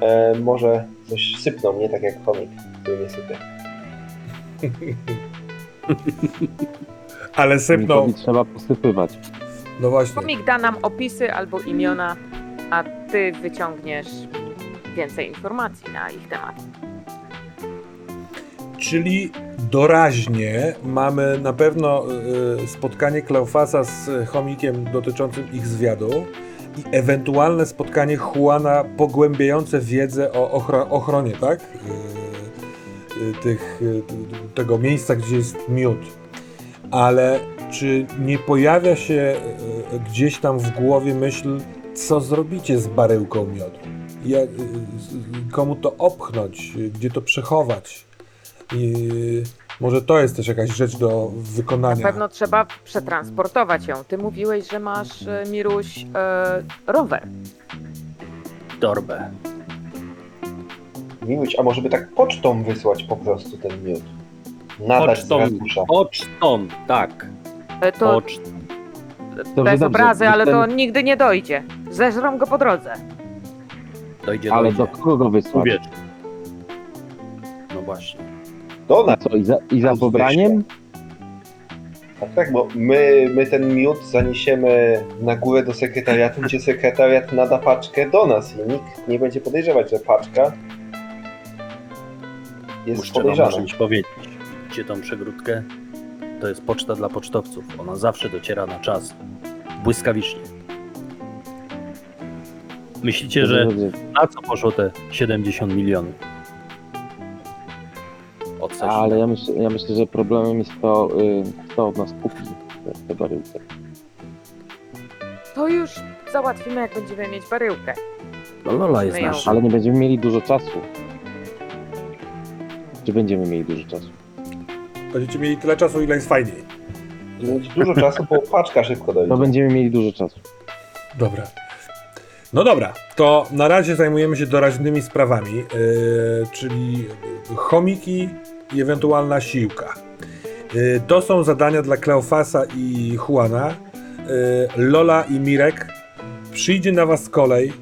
[SPEAKER 2] E, może coś sypną, nie tak jak komik, który nie sypie.
[SPEAKER 1] Ale sypnął,
[SPEAKER 5] Chomikowi trzeba posypywać.
[SPEAKER 1] no właśnie.
[SPEAKER 4] Komik da nam opisy albo imiona, a ty wyciągniesz więcej informacji na ich temat.
[SPEAKER 1] Czyli doraźnie mamy na pewno y, spotkanie Kleofasa z chomikiem dotyczącym ich zwiadu i ewentualne spotkanie Juana pogłębiające wiedzę o ochro- ochronie, tak? Y, y, tych, y, tego miejsca, gdzie jest miód. Ale czy nie pojawia się gdzieś tam w głowie myśl, co zrobicie z baryłką miodu? Z- komu to opchnąć? Gdzie to przechować? I może to jest też jakaś rzecz do
[SPEAKER 4] Na
[SPEAKER 1] wykonania.
[SPEAKER 4] pewno trzeba przetransportować ją. Ty mówiłeś, że masz, e, Miruś, e, rower.
[SPEAKER 3] Torbę.
[SPEAKER 2] Miłuć, a może by tak pocztą wysłać po prostu ten miód? Nadać z
[SPEAKER 3] Pocztą.
[SPEAKER 2] ratusza.
[SPEAKER 3] Pocztą, tak.
[SPEAKER 4] E, To bez
[SPEAKER 5] dobrze.
[SPEAKER 4] obrazy, ale to
[SPEAKER 5] Ten-
[SPEAKER 4] nigdy nie dojdzie. Zeżrą go po drodze.
[SPEAKER 3] Dojdzie,
[SPEAKER 5] Ale
[SPEAKER 3] dojdzie.
[SPEAKER 5] do kogo go wysłać?
[SPEAKER 3] Uwierz. No właśnie.
[SPEAKER 2] Do nas.
[SPEAKER 5] Co, i za, i za pobraniem?
[SPEAKER 2] Tak, tak, bo my, my ten miód zaniesiemy na górę do sekretariatu, gdzie sekretariat nada paczkę do nas i nikt nie będzie podejrzewać, że paczka jest
[SPEAKER 3] Muszę
[SPEAKER 2] podejrzana.
[SPEAKER 3] czymś powiedzieć. Widzicie tą przegródkę? To jest poczta dla pocztowców. Ona zawsze dociera na czas. Błyskawicznie. Myślicie, że na co poszło te 70 milionów?
[SPEAKER 5] Ale ja myślę, ja myślę, że problemem jest to, y, kto od nas kupi tę- tę baryłkę.
[SPEAKER 4] To już załatwimy, jak będziemy mieć baryłkę.
[SPEAKER 3] No Lola jest
[SPEAKER 4] Myją.
[SPEAKER 3] nasza.
[SPEAKER 5] Ale nie będziemy mieli dużo czasu. Czy będziemy mieli dużo czasu?
[SPEAKER 1] Będziecie mieli tyle czasu, ile jest fajniej.
[SPEAKER 2] Dużo czasu, bo paczka szybko dojdzie.
[SPEAKER 5] To będziemy mieli dużo czasu.
[SPEAKER 1] Dobra. No dobra, to na razie zajmujemy się doraźnymi sprawami, yy, czyli chomiki i ewentualna siłka. Yy, to są zadania dla Kleofasa i Juana. Yy, Lola i Mirek. Przyjdzie na was kolej.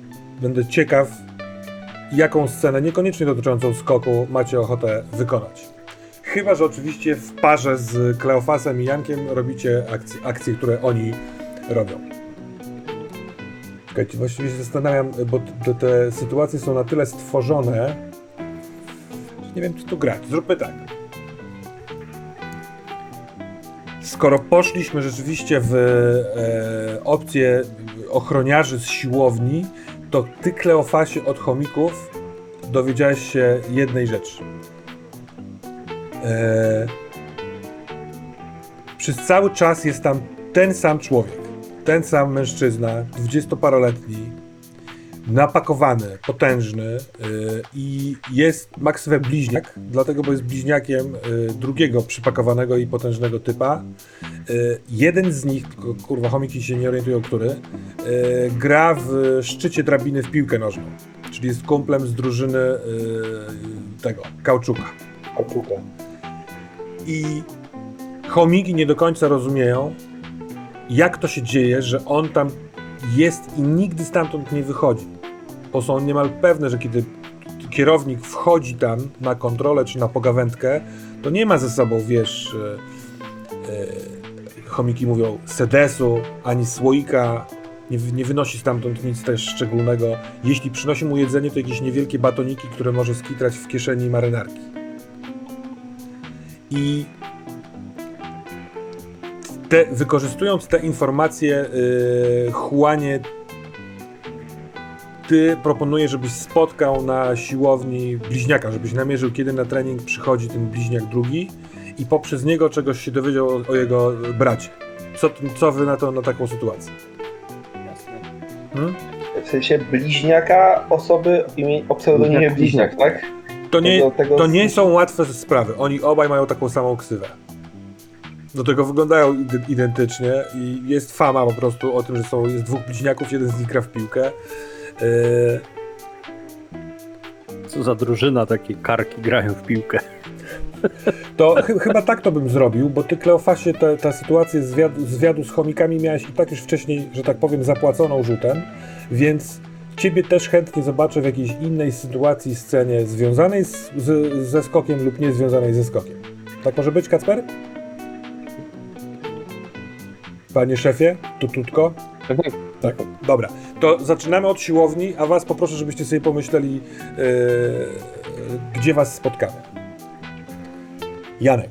[SPEAKER 1] Będę ciekaw, jaką scenę, niekoniecznie dotyczącą skoku, macie ochotę wykonać. Chyba, że oczywiście w parze z Kleofasem i Jankiem robicie akcje, akcje które oni robią. Czekajcie, właściwie się zastanawiam, bo te, te sytuacje są na tyle stworzone, nie wiem, czy tu grać. Zróbmy tak. Skoro poszliśmy rzeczywiście w e, opcję ochroniarzy z siłowni, to ty, Kleofasie, od chomików dowiedziałeś się jednej rzeczy. E, przez cały czas jest tam ten sam człowiek ten sam mężczyzna, dwudziestoparoletni, napakowany, potężny yy, i jest maksywę bliźniak, dlatego, bo jest bliźniakiem yy, drugiego przypakowanego i potężnego typa. Yy, jeden z nich, tylko, kurwa, chomiki się nie orientują, który, yy, gra w szczycie drabiny w piłkę nożną, czyli jest kumplem z drużyny yy, tego, Kauczuka.
[SPEAKER 2] Paczka.
[SPEAKER 1] I chomiki nie do końca rozumieją, jak to się dzieje, że on tam jest i nigdy stamtąd nie wychodzi. Bo są niemal pewne, że kiedy kierownik wchodzi tam na kontrolę czy na pogawędkę, to nie ma ze sobą, wiesz, e, chomiki mówią, sedesu, ani słoika, nie, nie wynosi stamtąd nic też szczególnego. Jeśli przynosi mu jedzenie, to jakieś niewielkie batoniki, które może skitrać w kieszeni marynarki. I te, wykorzystując te informacje, yy, Juanie, ty proponujesz, żebyś spotkał na siłowni bliźniaka, żebyś namierzył, kiedy na trening przychodzi ten bliźniak drugi i poprzez niego czegoś się dowiedział o, o jego bracie. Co, co wy na to, na taką sytuację? Hmm?
[SPEAKER 2] W sensie bliźniaka osoby o pseudonimie
[SPEAKER 5] Bliźniak,
[SPEAKER 2] bliźniak, tak?
[SPEAKER 1] To nie,
[SPEAKER 2] Tego- tego-
[SPEAKER 1] to nie są łatwe sprawy. Oni obaj mają taką samą ksywę. Do tego wyglądają ide- identycznie i jest fama po prostu o tym, że są, jest dwóch bliźniaków, jeden z nich gra w piłkę. Yy,
[SPEAKER 3] Co za drużyna, takie karki grają w piłkę.
[SPEAKER 1] To chy- chyba tak to bym zrobił, bo ty, Kleofasie, ta, ta sytuację zwiadu, zwiadu z chomikami miałeś i tak już wcześniej, że tak powiem, zapłaconą rzutem, więc ciebie też chętnie zobaczę w jakiejś innej sytuacji, scenie związanej z, z, ze skokiem lub nie związanej ze skokiem. Tak może być, Kacper? Panie szefie, tututko?
[SPEAKER 5] Tak, tak.
[SPEAKER 1] Tak, dobra. To zaczynamy od siłowni, a was poproszę, żebyście sobie pomyśleli, yy, gdzie was spotkamy. Janek.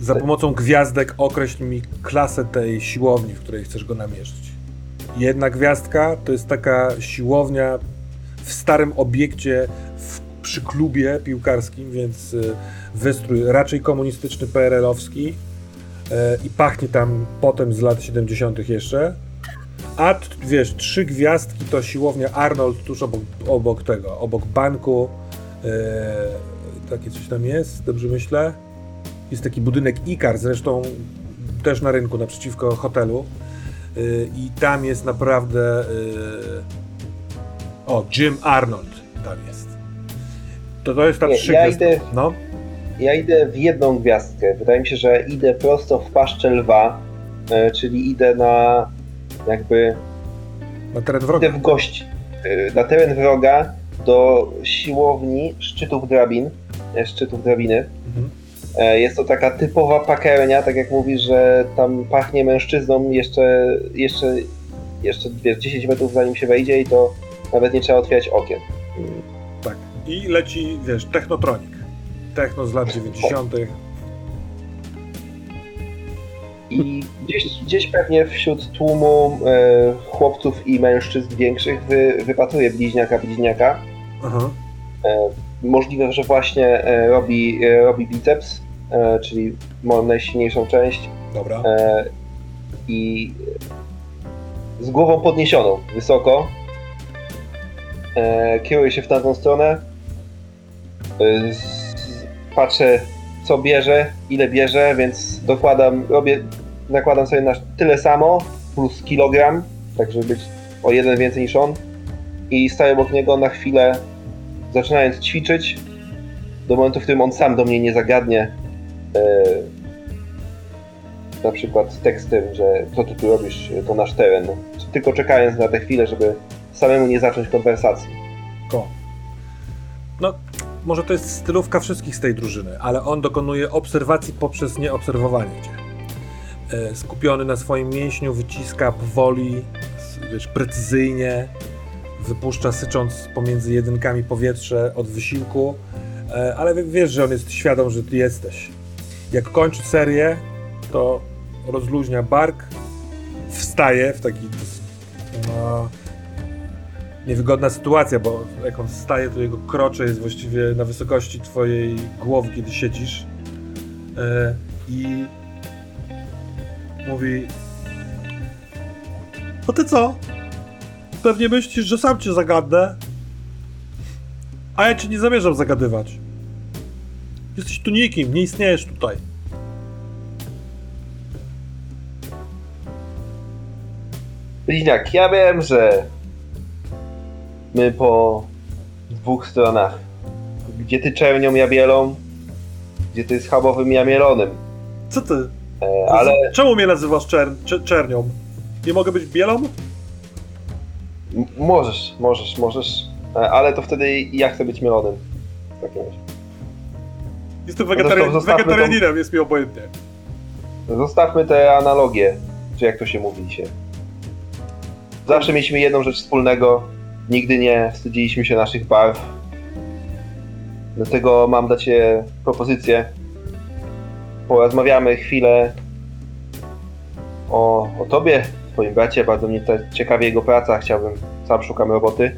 [SPEAKER 1] Za pomocą gwiazdek określ mi klasę tej siłowni, w której chcesz go namierzyć. Jedna gwiazdka to jest taka siłownia w starym obiekcie w przy klubie piłkarskim, więc y, wystrój raczej komunistyczny, PRL-owski y, i pachnie tam potem z lat 70. jeszcze. A wiesz, trzy gwiazdki to siłownia Arnold tuż obok, obok tego, obok banku. y, takie coś tam jest, dobrze myślę. Jest taki budynek Ikar, zresztą też na rynku, naprzeciwko hotelu. Y, I tam jest naprawdę. O, Jim Arnold tam jest. To to jest ta
[SPEAKER 2] Nie,
[SPEAKER 1] trzy
[SPEAKER 2] ja
[SPEAKER 1] gwiazdki.
[SPEAKER 2] idę-
[SPEAKER 1] No,
[SPEAKER 2] Ja idę w jedną gwiazdkę. Wydaje mi się, że idę prosto w paszczę lwa, e, czyli idę na jakby
[SPEAKER 1] na teren wroga.
[SPEAKER 2] idę w gość e, na teren wroga do siłowni szczytów drabin, e, szczytów drabiny.
[SPEAKER 1] Mhm.
[SPEAKER 2] Jest to taka typowa pakernia, tak jak mówisz, że tam pachnie mężczyzną jeszcze, jeszcze, jeszcze wiesz, 10 metrów zanim się wejdzie i to nawet nie trzeba otwierać okien.
[SPEAKER 1] Tak. I leci, wiesz, Technotronic. Techno z lat 90.
[SPEAKER 2] I gdzieś, gdzieś pewnie wśród tłumu e, chłopców i mężczyzn większych wy, wypatruje bliźniaka bliźniaka.
[SPEAKER 1] Aha.
[SPEAKER 2] Możliwe, że właśnie e, robi, e, robi biceps, e, czyli moją najsilniejszą część.
[SPEAKER 1] Dobra.
[SPEAKER 2] E, I z głową podniesioną wysoko e, kieruję się w tamtą stronę. E, z, patrzę, co bierze, ile bierze, więc dokładam, robię, nakładam sobie na tyle samo, plus kilogram, tak żeby być o jeden więcej niż on. I staję obok niego na chwilę, zaczynając ćwiczyć, do momentu, w którym on sam do mnie nie zagadnie. E, na przykład tekstem, że co ty tu robisz, to nasz teren. Tylko czekając na tę chwilę, żeby samemu nie zacząć konwersacji.
[SPEAKER 1] Ko. No, może to jest stylówka wszystkich z tej drużyny, ale on dokonuje obserwacji poprzez nieobserwowanie cię. E, skupiony na swoim mięśniu, wyciska powoli, wiesz, precyzyjnie, wypuszcza sycząc pomiędzy jedynkami powietrze od wysiłku, e, ale wie- wiesz, że on jest świadom, że ty jesteś. Jak kończy serię, to rozluźnia bark, wstaje w taki no, niewygodna sytuacja, bo jak on wstaje, to jego krocze jest właściwie na wysokości twojej głowy, kiedy siedzisz. E, I mówi: A ty co? Pewnie myślisz, że sam cię zagadnę. A ja cię nie zamierzam zagadywać. Jesteś tu nikim, nie istniejesz tutaj.
[SPEAKER 2] Bliźniak, ja wiem, że my po dwóch stronach, gdzie ty czernią, ja bielą, gdzie ty schabowym, ja mielonym.
[SPEAKER 1] Co ty?
[SPEAKER 2] E, ale
[SPEAKER 1] Czemu mnie nazywasz czer czer czernią? Nie mogę być bielą?
[SPEAKER 2] m- możesz, możesz, możesz, e, ale to wtedy ja chcę być mielonym. W takim razie.
[SPEAKER 1] Jestem
[SPEAKER 2] zresztą
[SPEAKER 1] wegetari- wegetarianinem, jest mi obojętnie.
[SPEAKER 2] Zostawmy te analogie, czy jak to się mówi dzisiaj. Zawsze mieliśmy jedną rzecz wspólnego. Nigdy nie wstydziliśmy się naszych barw. Dlatego mam dla Ciebie propozycję. Porozmawiamy chwilę o, o Tobie, Twoim bracie. Bardzo mnie ciekawi jego praca. Chciałbym, sam szukam roboty.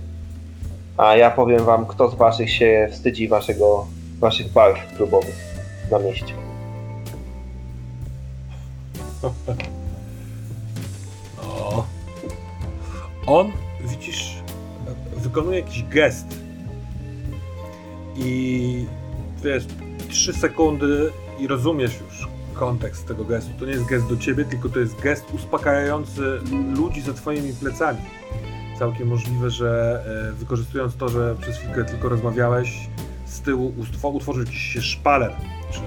[SPEAKER 2] A ja powiem Wam, kto z Waszych się wstydzi waszego, Waszych barw klubowych na mieście.
[SPEAKER 1] O. On, widzisz, wykonuje jakiś gest. I wiesz, trzy sekundy i rozumiesz już kontekst tego gestu. To nie jest gest do ciebie, tylko to jest gest uspokajający ludzi za twoimi plecami. Całkiem możliwe, że e, wykorzystując to, że przez chwilkę tylko rozmawiałeś, z tyłu utworzył ci się szpaler, czy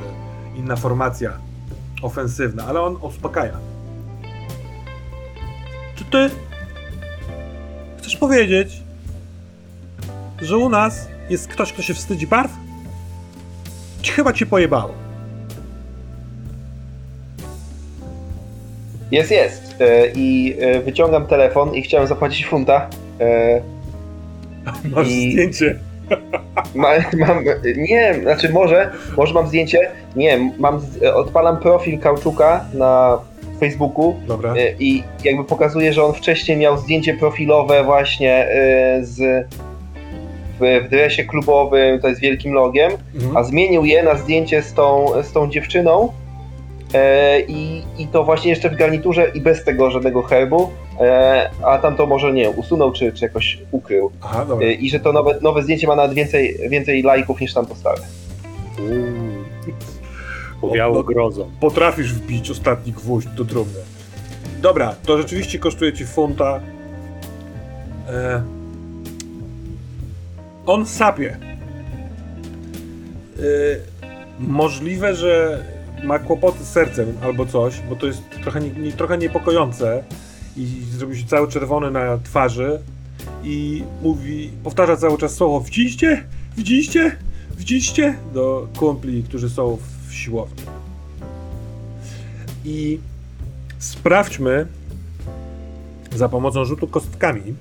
[SPEAKER 1] inna formacja ofensywna, ale on uspokaja. Czy ty chcesz powiedzieć, że u nas jest ktoś, kto się wstydzi barw? Ci chyba cię pojebało.
[SPEAKER 2] Jest, jest. E, I e, wyciągam telefon i chciałem zapłacić funta. E,
[SPEAKER 1] Masz
[SPEAKER 2] I-
[SPEAKER 1] zdjęcie.
[SPEAKER 2] ma, mam, nie, znaczy może, może mam zdjęcie. Nie, mam, odpalam profil Kauczuka na Facebooku
[SPEAKER 1] Dobra.
[SPEAKER 2] i jakby pokazuje, że on wcześniej miał zdjęcie profilowe właśnie z w, w dresie klubowym, to jest wielkim logiem,
[SPEAKER 1] Mhm.
[SPEAKER 2] a zmienił je na zdjęcie z tą, z tą dziewczyną e, i, i to właśnie jeszcze w garniturze i bez tego żadnego herbu, e, a tam to może nie usunął czy, czy jakoś ukrył.
[SPEAKER 1] Aha.
[SPEAKER 2] E, I że to nowe, nowe zdjęcie ma nawet więcej, więcej lajków niż tam stare.
[SPEAKER 3] Powiało
[SPEAKER 1] no.
[SPEAKER 3] grozą.
[SPEAKER 1] Potrafisz wbić ostatni gwóźdź do trumny. Dobra, to rzeczywiście kosztuje ci funta. E... On sapie. E... Możliwe, że ma kłopoty z sercem albo coś, bo to jest trochę, nie, trochę niepokojące i zrobił się cały czerwony na twarzy i mówi, powtarza cały czas słowo widzieliście? Widzieliście? Widzieliście? Do kumpli, którzy są w siłowni. I sprawdźmy za pomocą rzutu kostkami,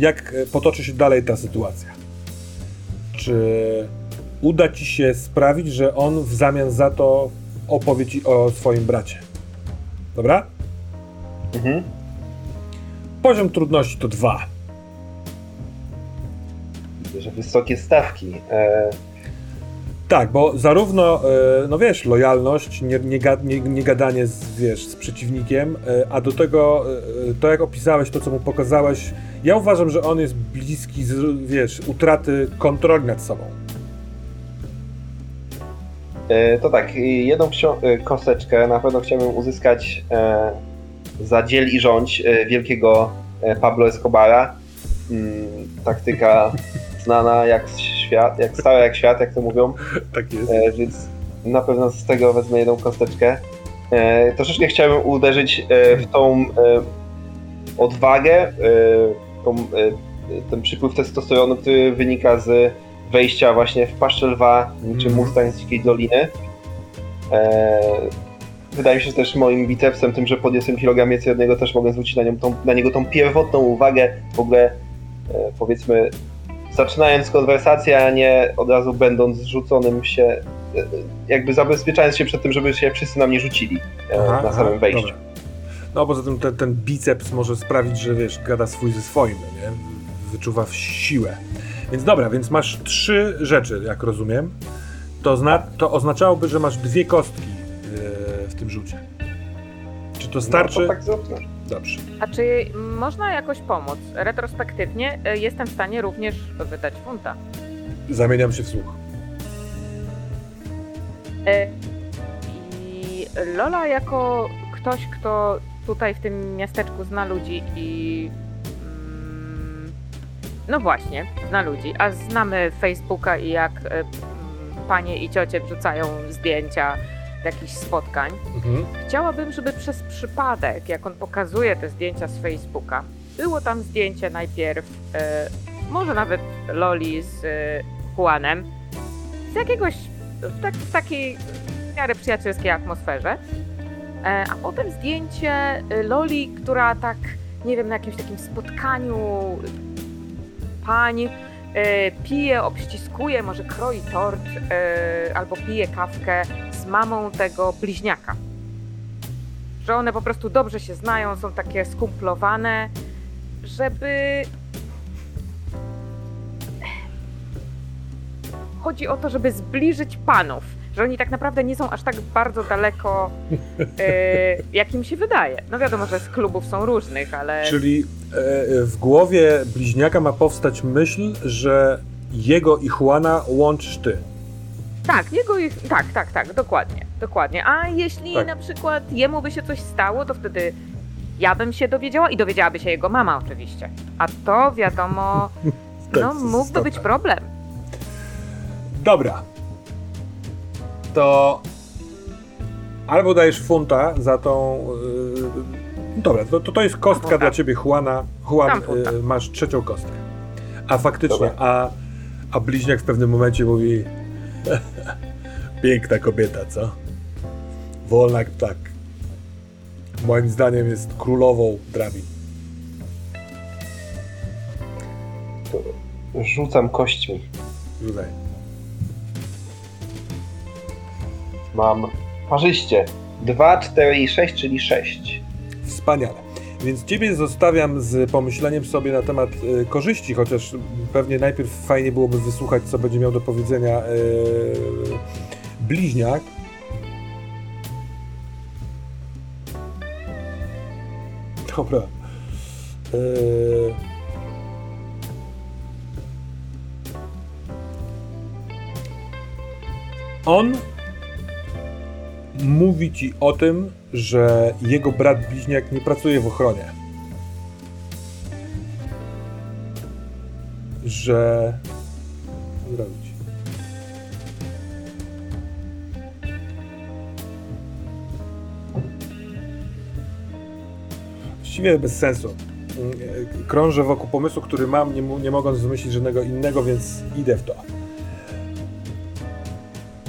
[SPEAKER 1] jak e, potoczy się dalej ta sytuacja. Czy uda ci się sprawić, że on w zamian za to opowie ci o swoim bracie? Dobra?
[SPEAKER 2] Mhm.
[SPEAKER 1] Poziom trudności to dwa.
[SPEAKER 2] Widzę, że wysokie stawki. E,
[SPEAKER 1] Tak, bo zarówno, e, no wiesz, lojalność, nie, nie, nie, nie gadanie z, wiesz, z przeciwnikiem, e, a do tego e, to, jak opisałeś, to, co mu pokazałeś, ja uważam, że on jest bliski, wiesz, utraty kontroli nad sobą.
[SPEAKER 2] To tak, jedną kosteczkę na pewno chciałbym uzyskać za dziel i rządź wielkiego Pablo Escobara. Mm, taktyka znana jak świat, jak stara jak świat, jak to mówią,
[SPEAKER 1] Tak jest.
[SPEAKER 2] e, więc na pewno z tego wezmę jedną kosteczkę. E, troszeczkę chciałbym uderzyć e, w tą e, odwagę, e, tą, e, ten przypływ testosteronu, który wynika z wejścia właśnie w paszczę lwa, niczym
[SPEAKER 1] Mhm.
[SPEAKER 2] Mustang z Dzikiej Doliny. Wydaje mi się, że też moim bicepsem, tym, że podniosłem kilogram niego, też mogę zwrócić na, nią tą, na niego tą pierwotną uwagę, w ogóle powiedzmy zaczynając konwersację, a nie od razu będąc zrzuconym się, jakby zabezpieczając się przed tym, żeby się wszyscy na mnie rzucili e,
[SPEAKER 1] Aha,
[SPEAKER 2] na
[SPEAKER 1] aha,
[SPEAKER 2] samym wejściu.
[SPEAKER 1] dobra. No poza tym ten, ten biceps może sprawić, że wiesz, gada swój ze swoim, nie? Wyczuwa w siłę. Więc dobra, więc masz trzy rzeczy, jak rozumiem. To, zna, to oznaczałoby, że masz dwie kostki yy, w tym rzucie. Czy to starczy?
[SPEAKER 2] No, to tak zróbmy.
[SPEAKER 1] Dobrze.
[SPEAKER 4] A czy można jakoś pomóc? Retrospektywnie y, jestem w stanie również wydać funta.
[SPEAKER 1] Zamieniam się w słuch.
[SPEAKER 4] E, I Lola jako ktoś, kto tutaj w tym miasteczku zna ludzi i mm, no właśnie, zna ludzi, a znamy Facebooka i jak e, mm, panie i ciocie wrzucają zdjęcia jakichś spotkań.
[SPEAKER 1] Mhm.
[SPEAKER 4] Chciałabym, żeby przez przypadek, jak on pokazuje te zdjęcia z Facebooka, było tam zdjęcie najpierw, e, może nawet Loli z e, Juanem, z jakiegoś, w, tak, w takiej w miarę przyjacielskiej atmosferze, e, a potem zdjęcie e, Loli, która tak, nie wiem, na jakimś takim spotkaniu pań pije, obściskuje, może kroi tort e, albo pije kawkę z mamą tego bliźniaka. Że one po prostu dobrze się znają, są takie skumplowane, żeby. Chodzi o to, żeby zbliżyć panów. Że oni tak naprawdę nie są aż tak bardzo daleko, e, jak im się wydaje. No wiadomo, że z klubów są różnych, ale.
[SPEAKER 1] Czyli e, w głowie bliźniaka ma powstać myśl, że jego i Juana łączysz ty.
[SPEAKER 4] Tak, jego ich. Tak, tak, tak, dokładnie. Dokładnie. A jeśli
[SPEAKER 1] Tak.
[SPEAKER 4] na przykład jemu by się coś stało, to wtedy ja bym się dowiedziała i dowiedziałaby się jego mama oczywiście. A to wiadomo,
[SPEAKER 1] Tak,
[SPEAKER 4] no
[SPEAKER 1] jest
[SPEAKER 4] mógłby być problem.
[SPEAKER 1] Dobra. To albo dajesz funta za tą. Yy, dobra, to, to, to jest kostka
[SPEAKER 4] Funta.
[SPEAKER 1] dla ciebie, Juana. Juan,
[SPEAKER 4] funta.
[SPEAKER 1] yy, masz trzecią kostkę. A faktycznie,
[SPEAKER 2] Dobra.
[SPEAKER 1] a, a bliźniak w pewnym momencie mówi: Piękna kobieta, co? Wolna jak ptak. Moim zdaniem jest królową drabin.
[SPEAKER 2] Rzucam kośćmi.
[SPEAKER 1] Tutaj.
[SPEAKER 2] Mam parzyście. 2, 4 i 6, czyli 6.
[SPEAKER 1] Wspaniale. Więc ciebie zostawiam z pomyśleniem sobie na temat e, korzyści, chociaż pewnie najpierw fajnie byłoby wysłuchać, co będzie miał do powiedzenia e, bliźniak. Dobra. E, on mówi ci o tym, że jego brat bliźniak nie pracuje w ochronie. Że. Co zrobić? Właściwie bez sensu. Krążę wokół pomysłu, który mam, nie, nie mogąc wymyślić żadnego innego, więc idę w to.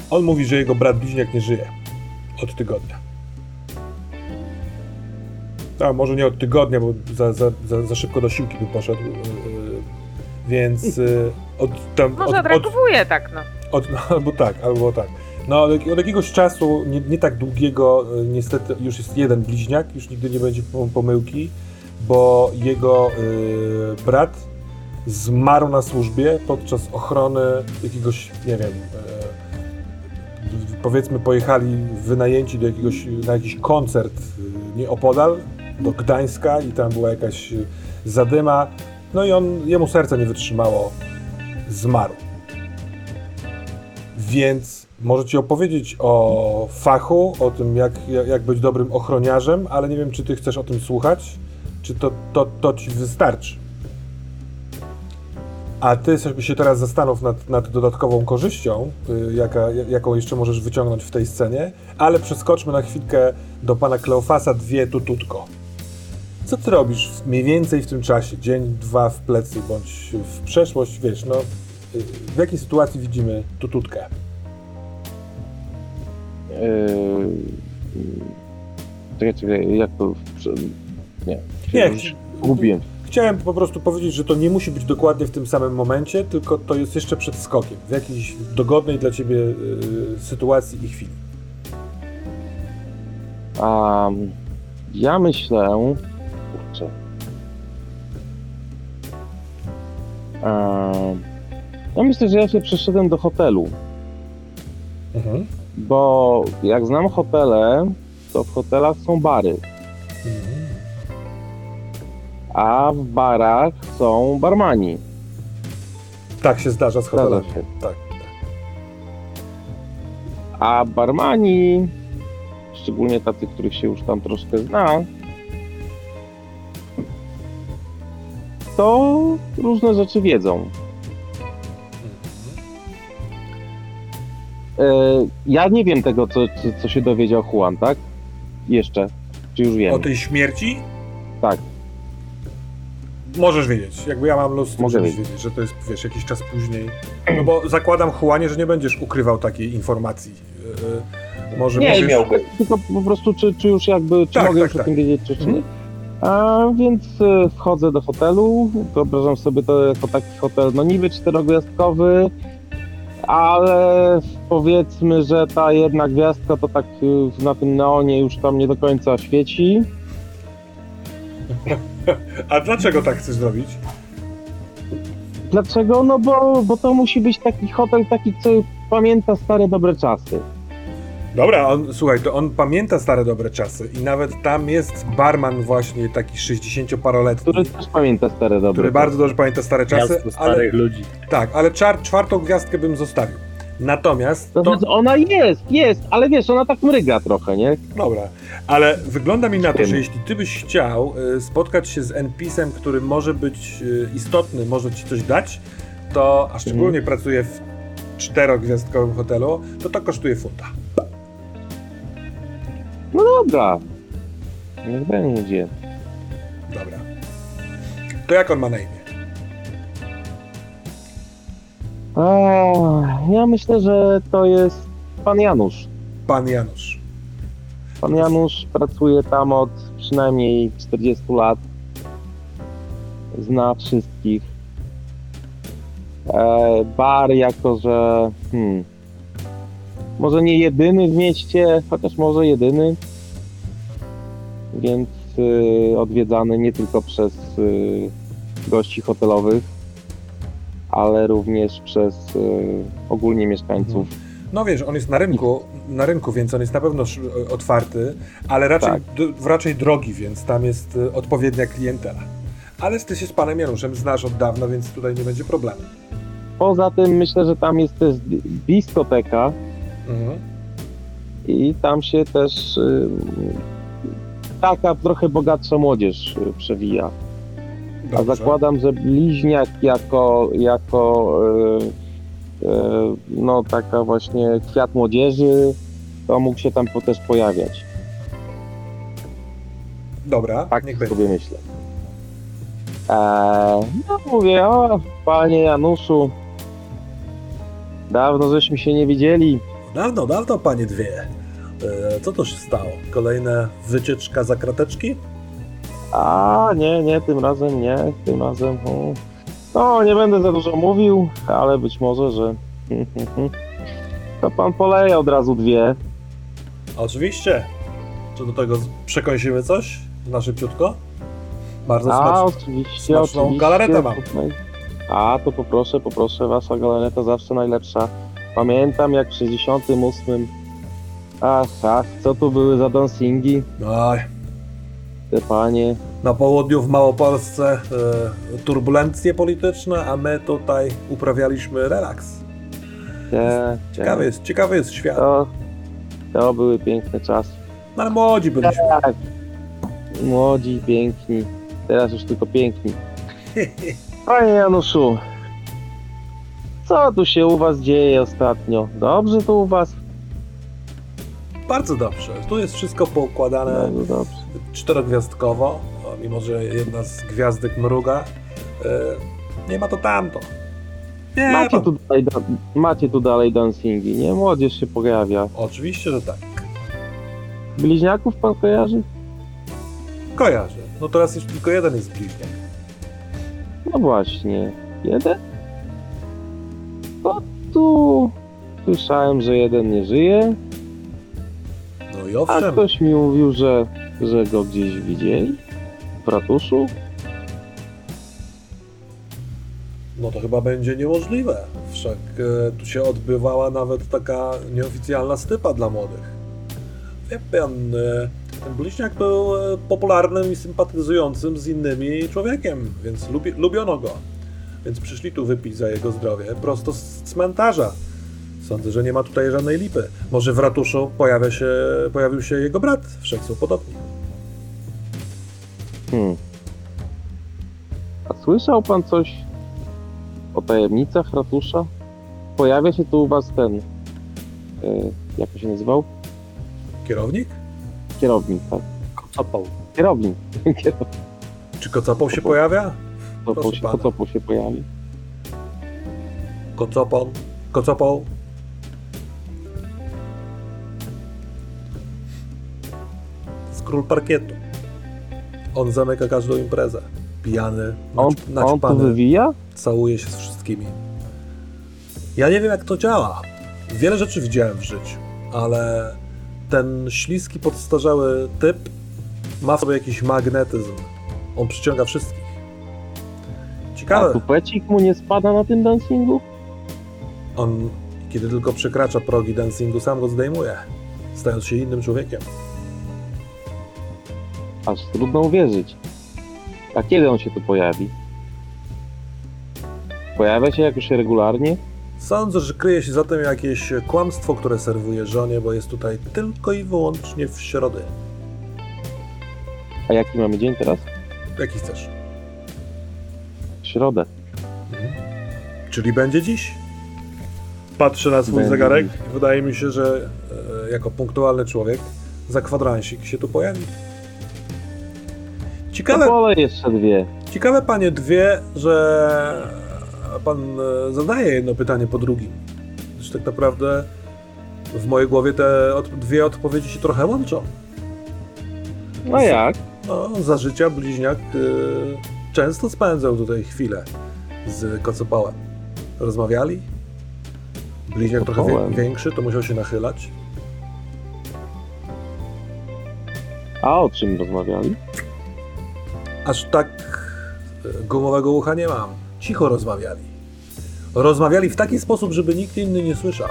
[SPEAKER 1] On mówi, że jego brat bliźniak nie żyje. Od tygodnia. A może nie od tygodnia, bo za, za, za, za szybko do siłki by poszedł. Yy, więc yy, od tam.
[SPEAKER 4] Może
[SPEAKER 1] od, od,
[SPEAKER 4] odreagowuje tak, no.
[SPEAKER 1] od, no, albo tak, albo tak. No, od, od jakiegoś czasu, nie, nie tak długiego, niestety już jest jeden bliźniak, już nigdy nie będzie pom- pomyłki, bo jego y, brat zmarł na służbie podczas ochrony jakiegoś, nie wiem, powiedzmy pojechali wynajęci do jakiegoś, na jakiś koncert y, nieopodal, do Gdańska i tam była jakaś y, zadyma, no i on, jemu serce nie wytrzymało, zmarł. Więc może ci opowiedzieć o fachu, o tym, jak jak być dobrym ochroniarzem, ale nie wiem, czy ty chcesz o tym słuchać, czy to, to, to ci wystarczy. A ty sobie się teraz zastanów nad, nad dodatkową korzyścią, y, jaka, jaką jeszcze możesz wyciągnąć w tej scenie, ale przeskoczmy na chwilkę do pana Kleofasa dwie tututko. Co ty robisz w- mniej więcej w tym czasie? Dzień, dwa w plecy, bądź w przeszłość, wiesz, no y, w jakiej sytuacji widzimy tututkę?
[SPEAKER 5] Yy... Czekaj, czekaj, jak to... Nie,
[SPEAKER 1] Nie,
[SPEAKER 5] gubiłem.
[SPEAKER 1] Chciałem po prostu powiedzieć, że to nie musi być dokładnie w tym samym momencie, tylko to jest jeszcze przed skokiem, w jakiejś dogodnej dla ciebie y, sytuacji i chwili.
[SPEAKER 5] A ja myślę... Kurczę. A, ja myślę, że ja się przeszedłem do hotelu,
[SPEAKER 1] Mhm.
[SPEAKER 5] bo jak znam hotele, to w hotelach są bary,
[SPEAKER 1] Mhm.
[SPEAKER 5] A w barach są barmani.
[SPEAKER 1] Tak się zdarza z
[SPEAKER 5] Zdarza
[SPEAKER 1] hotelami.
[SPEAKER 5] się.
[SPEAKER 1] Tak.
[SPEAKER 5] A barmani, szczególnie tacy, których się już tam troszkę zna, to różne rzeczy wiedzą. E, ja nie wiem tego, co, co, co się dowiedział Juan, tak? Jeszcze. Czy już wiem?
[SPEAKER 1] O tej śmierci
[SPEAKER 5] Tak.
[SPEAKER 1] Możesz wiedzieć. Jakby ja mam luz, to
[SPEAKER 5] Mogę wiedzieć.
[SPEAKER 1] wiedzieć, że to jest, wiesz, jakiś czas później. No bo zakładam, Juanie, że nie będziesz ukrywał takiej informacji. Y, y, może
[SPEAKER 2] Nie
[SPEAKER 1] możesz...
[SPEAKER 2] miałby.
[SPEAKER 5] Tylko po prostu, czy, czy już jakby, czy
[SPEAKER 1] Tak,
[SPEAKER 5] mogę
[SPEAKER 1] tak,
[SPEAKER 5] już
[SPEAKER 1] tak.
[SPEAKER 5] o tym wiedzieć, czy, czy nie?
[SPEAKER 1] Mhm.
[SPEAKER 5] A więc e, wchodzę do hotelu, wyobrażam sobie to jako taki hotel, no niby czterogwiazdkowy, ale powiedzmy, że ta jedna gwiazdka to tak na tym neonie już tam nie do końca świeci.
[SPEAKER 1] A dlaczego tak chcesz zrobić?
[SPEAKER 5] Dlaczego? No bo, bo to musi być taki hotel, taki, co pamięta stare dobre czasy.
[SPEAKER 1] Dobra, on, słuchaj, to on pamięta stare dobre czasy i nawet tam jest barman właśnie taki 60-paroletni,
[SPEAKER 5] Który też pamięta stare dobre
[SPEAKER 1] który
[SPEAKER 5] czasy.
[SPEAKER 1] bardzo dobrze pamięta stare czasy,
[SPEAKER 3] Miasto
[SPEAKER 1] ale
[SPEAKER 3] starych ludzi.
[SPEAKER 1] tak, ale czar, czwartą gwiazdkę bym zostawił. Natomiast
[SPEAKER 5] To
[SPEAKER 1] to,
[SPEAKER 5] znaczy, ona jest, jest, ale wiesz, ona tak mryga trochę, nie?
[SPEAKER 1] dobra, ale wygląda mi na to, że jeśli ty byś chciał y, spotkać się z NPC-em, który może być y, istotny, może ci coś dać, to, a szczególnie
[SPEAKER 5] Mhm.
[SPEAKER 1] pracuje w czterogwiazdkowym hotelu, to to kosztuje funta.
[SPEAKER 5] No dobra. Niech będzie.
[SPEAKER 1] Dobra. To jak on ma na imię?
[SPEAKER 5] A, ja myślę, że to jest pan Janusz.
[SPEAKER 1] Pan Janusz.
[SPEAKER 5] Pan Janusz pracuje tam od przynajmniej 40 lat. Zna wszystkich. E, bar jako, że hmm, może nie jedyny w mieście, chociaż może jedyny. Więc y, odwiedzany nie tylko przez y, gości hotelowych, ale również przez y, ogólnie mieszkańców.
[SPEAKER 6] No wiesz, on jest na rynku, na rynku, więc on jest na pewno sz- otwarty, ale raczej,
[SPEAKER 5] Tak.
[SPEAKER 6] raczej drogi, więc tam jest y, odpowiednia klientela. Ale ty się z panem Januszem znasz od dawna, więc tutaj nie będzie problemu.
[SPEAKER 5] Poza tym myślę, że tam jest też di- diskoteka
[SPEAKER 6] Mhm.
[SPEAKER 5] i tam się też y, taka trochę bogatsza młodzież y, przewija. A
[SPEAKER 6] Dobrze.
[SPEAKER 5] zakładam, że bliźniak jako, jako e, e, no taka właśnie kwiat młodzieży, to mógł się tam też pojawiać.
[SPEAKER 6] Dobra,
[SPEAKER 5] Tak
[SPEAKER 6] niech będzie.
[SPEAKER 5] sobie myślę. Eee, no mówię, o panie Januszu, dawno żeśmy się nie widzieli.
[SPEAKER 1] Dawno, dawno, panie dwie. E, Co to się stało? Kolejna wycieczka za krateczki?
[SPEAKER 5] A nie, nie, tym razem nie, tym razem. hmm. No, nie będę za dużo mówił, ale być może, że to pan poleje od razu dwie.
[SPEAKER 1] Oczywiście. Czy do tego przekąsimy coś na szybciutko? Bardzo
[SPEAKER 5] A,
[SPEAKER 1] smacznie.
[SPEAKER 5] oczywiście,
[SPEAKER 1] smaczną
[SPEAKER 5] oczywiście.
[SPEAKER 1] galaretę mam.
[SPEAKER 5] A, to poproszę, poproszę, wasza galareta zawsze najlepsza. Pamiętam jak w 68. Ach, ach, co tu były za dancingi, te panie.
[SPEAKER 1] na południu w Małopolsce e, turbulencje polityczne, a my tutaj uprawialiśmy relaks.
[SPEAKER 5] Te,
[SPEAKER 1] Ciekawy jest, ciekawy jest świat.
[SPEAKER 5] To, to były piękne czasy.
[SPEAKER 1] No, ale młodzi byliśmy.
[SPEAKER 5] Tak. Młodzi, piękni. Teraz już tylko piękni. Panie Januszu, co tu się u was dzieje ostatnio? Dobrze tu u was?
[SPEAKER 1] Bardzo dobrze. Tu jest wszystko poukładane
[SPEAKER 5] Bardzo dobrze.
[SPEAKER 1] Czterogwiazdkowo, mimo że jedna z gwiazdek mruga. E, nie ma to tamto. Nie,
[SPEAKER 5] Macie
[SPEAKER 1] pan-
[SPEAKER 5] tu, dalej, da- macie tu dalej dancingi, nie? Młodzież się pojawia.
[SPEAKER 1] Oczywiście, że tak.
[SPEAKER 5] Bliźniaków pan kojarzy?
[SPEAKER 1] Kojarzę. No teraz już tylko jeden jest bliźniak.
[SPEAKER 5] No właśnie. Jeden? No tu... Słyszałem, że jeden nie żyje,
[SPEAKER 1] No i
[SPEAKER 5] a
[SPEAKER 1] owszem,
[SPEAKER 5] ktoś mi mówił, że, że go gdzieś widzieli. W ratuszu?
[SPEAKER 1] no to chyba będzie niemożliwe. Wszak e, tu się odbywała nawet taka nieoficjalna stypa dla młodych. Wie pan, e, ten bliźniak był e, popularnym i sympatyzującym z innymi człowiekiem, więc lubi, lubiono go. Więc przyszli tu wypić za jego zdrowie prosto z cmentarza. Sądzę, że nie ma tutaj żadnej lipy. Może w ratuszu pojawia się, pojawił się jego brat, wszak są podobni.
[SPEAKER 5] Hmm. A słyszał pan coś o tajemnicach ratusza? Pojawia się tu u was ten... E, jak to się nazywał?
[SPEAKER 1] Kierownik?
[SPEAKER 5] Kierownik, tak?
[SPEAKER 3] Kocopał.
[SPEAKER 5] Kierownik. Kierownik.
[SPEAKER 1] Czy kocapą się pojawia? Proszę
[SPEAKER 5] się,
[SPEAKER 1] pana.
[SPEAKER 5] pojawi.
[SPEAKER 1] Kocopą? Kocopą? Z król parkietu. On zamyka każdą imprezę. Pijany,
[SPEAKER 5] On,
[SPEAKER 1] nacz-
[SPEAKER 5] on
[SPEAKER 1] naćpany,
[SPEAKER 5] wywija?
[SPEAKER 1] całuje się z wszystkimi. Ja nie wiem jak to działa. Wiele rzeczy widziałem w życiu, ale ten śliski, podstarzały typ ma w sobie jakiś magnetyzm. On przyciąga wszystkich.
[SPEAKER 5] A
[SPEAKER 1] Ciekawe.
[SPEAKER 5] tupecik mu nie spada na tym dancingu?
[SPEAKER 1] On, kiedy tylko przekracza progi dancingu, sam go zdejmuje, stając się innym człowiekiem.
[SPEAKER 5] Aż trudno uwierzyć. A kiedy on się tu pojawi? Pojawia się jakoś regularnie?
[SPEAKER 1] Sądzę, że kryje się za tym jakieś kłamstwo, które serwuje żonie, bo jest tutaj tylko i wyłącznie w środę.
[SPEAKER 5] A jaki mamy dzień teraz?
[SPEAKER 1] Jaki chcesz?
[SPEAKER 5] W środę.
[SPEAKER 1] Czyli będzie dziś? Patrzę na swój
[SPEAKER 5] Będzie
[SPEAKER 1] zegarek wydaje mi się, że e, jako punktualny człowiek za kwadransik się tu pojawi. Ciekawe,
[SPEAKER 5] pole jeszcze dwie.
[SPEAKER 1] ciekawe panie dwie, że pan e, zadaje jedno pytanie po drugim. Gdyż tak naprawdę w mojej głowie te od, dwie odpowiedzi się trochę łączą.
[SPEAKER 5] No jak?
[SPEAKER 1] No, za życia bliźniak y, często spędzał tutaj chwilę z kocopałem. Rozmawiali. Bliźniak trochę wie,
[SPEAKER 5] Kocopołem.
[SPEAKER 1] większy, to musiał się nachylać.
[SPEAKER 5] A o czym rozmawiali?
[SPEAKER 1] Aż tak e, gumowego ucha nie mam. Cicho rozmawiali. Rozmawiali w taki sposób, żeby nikt inny nie słyszał.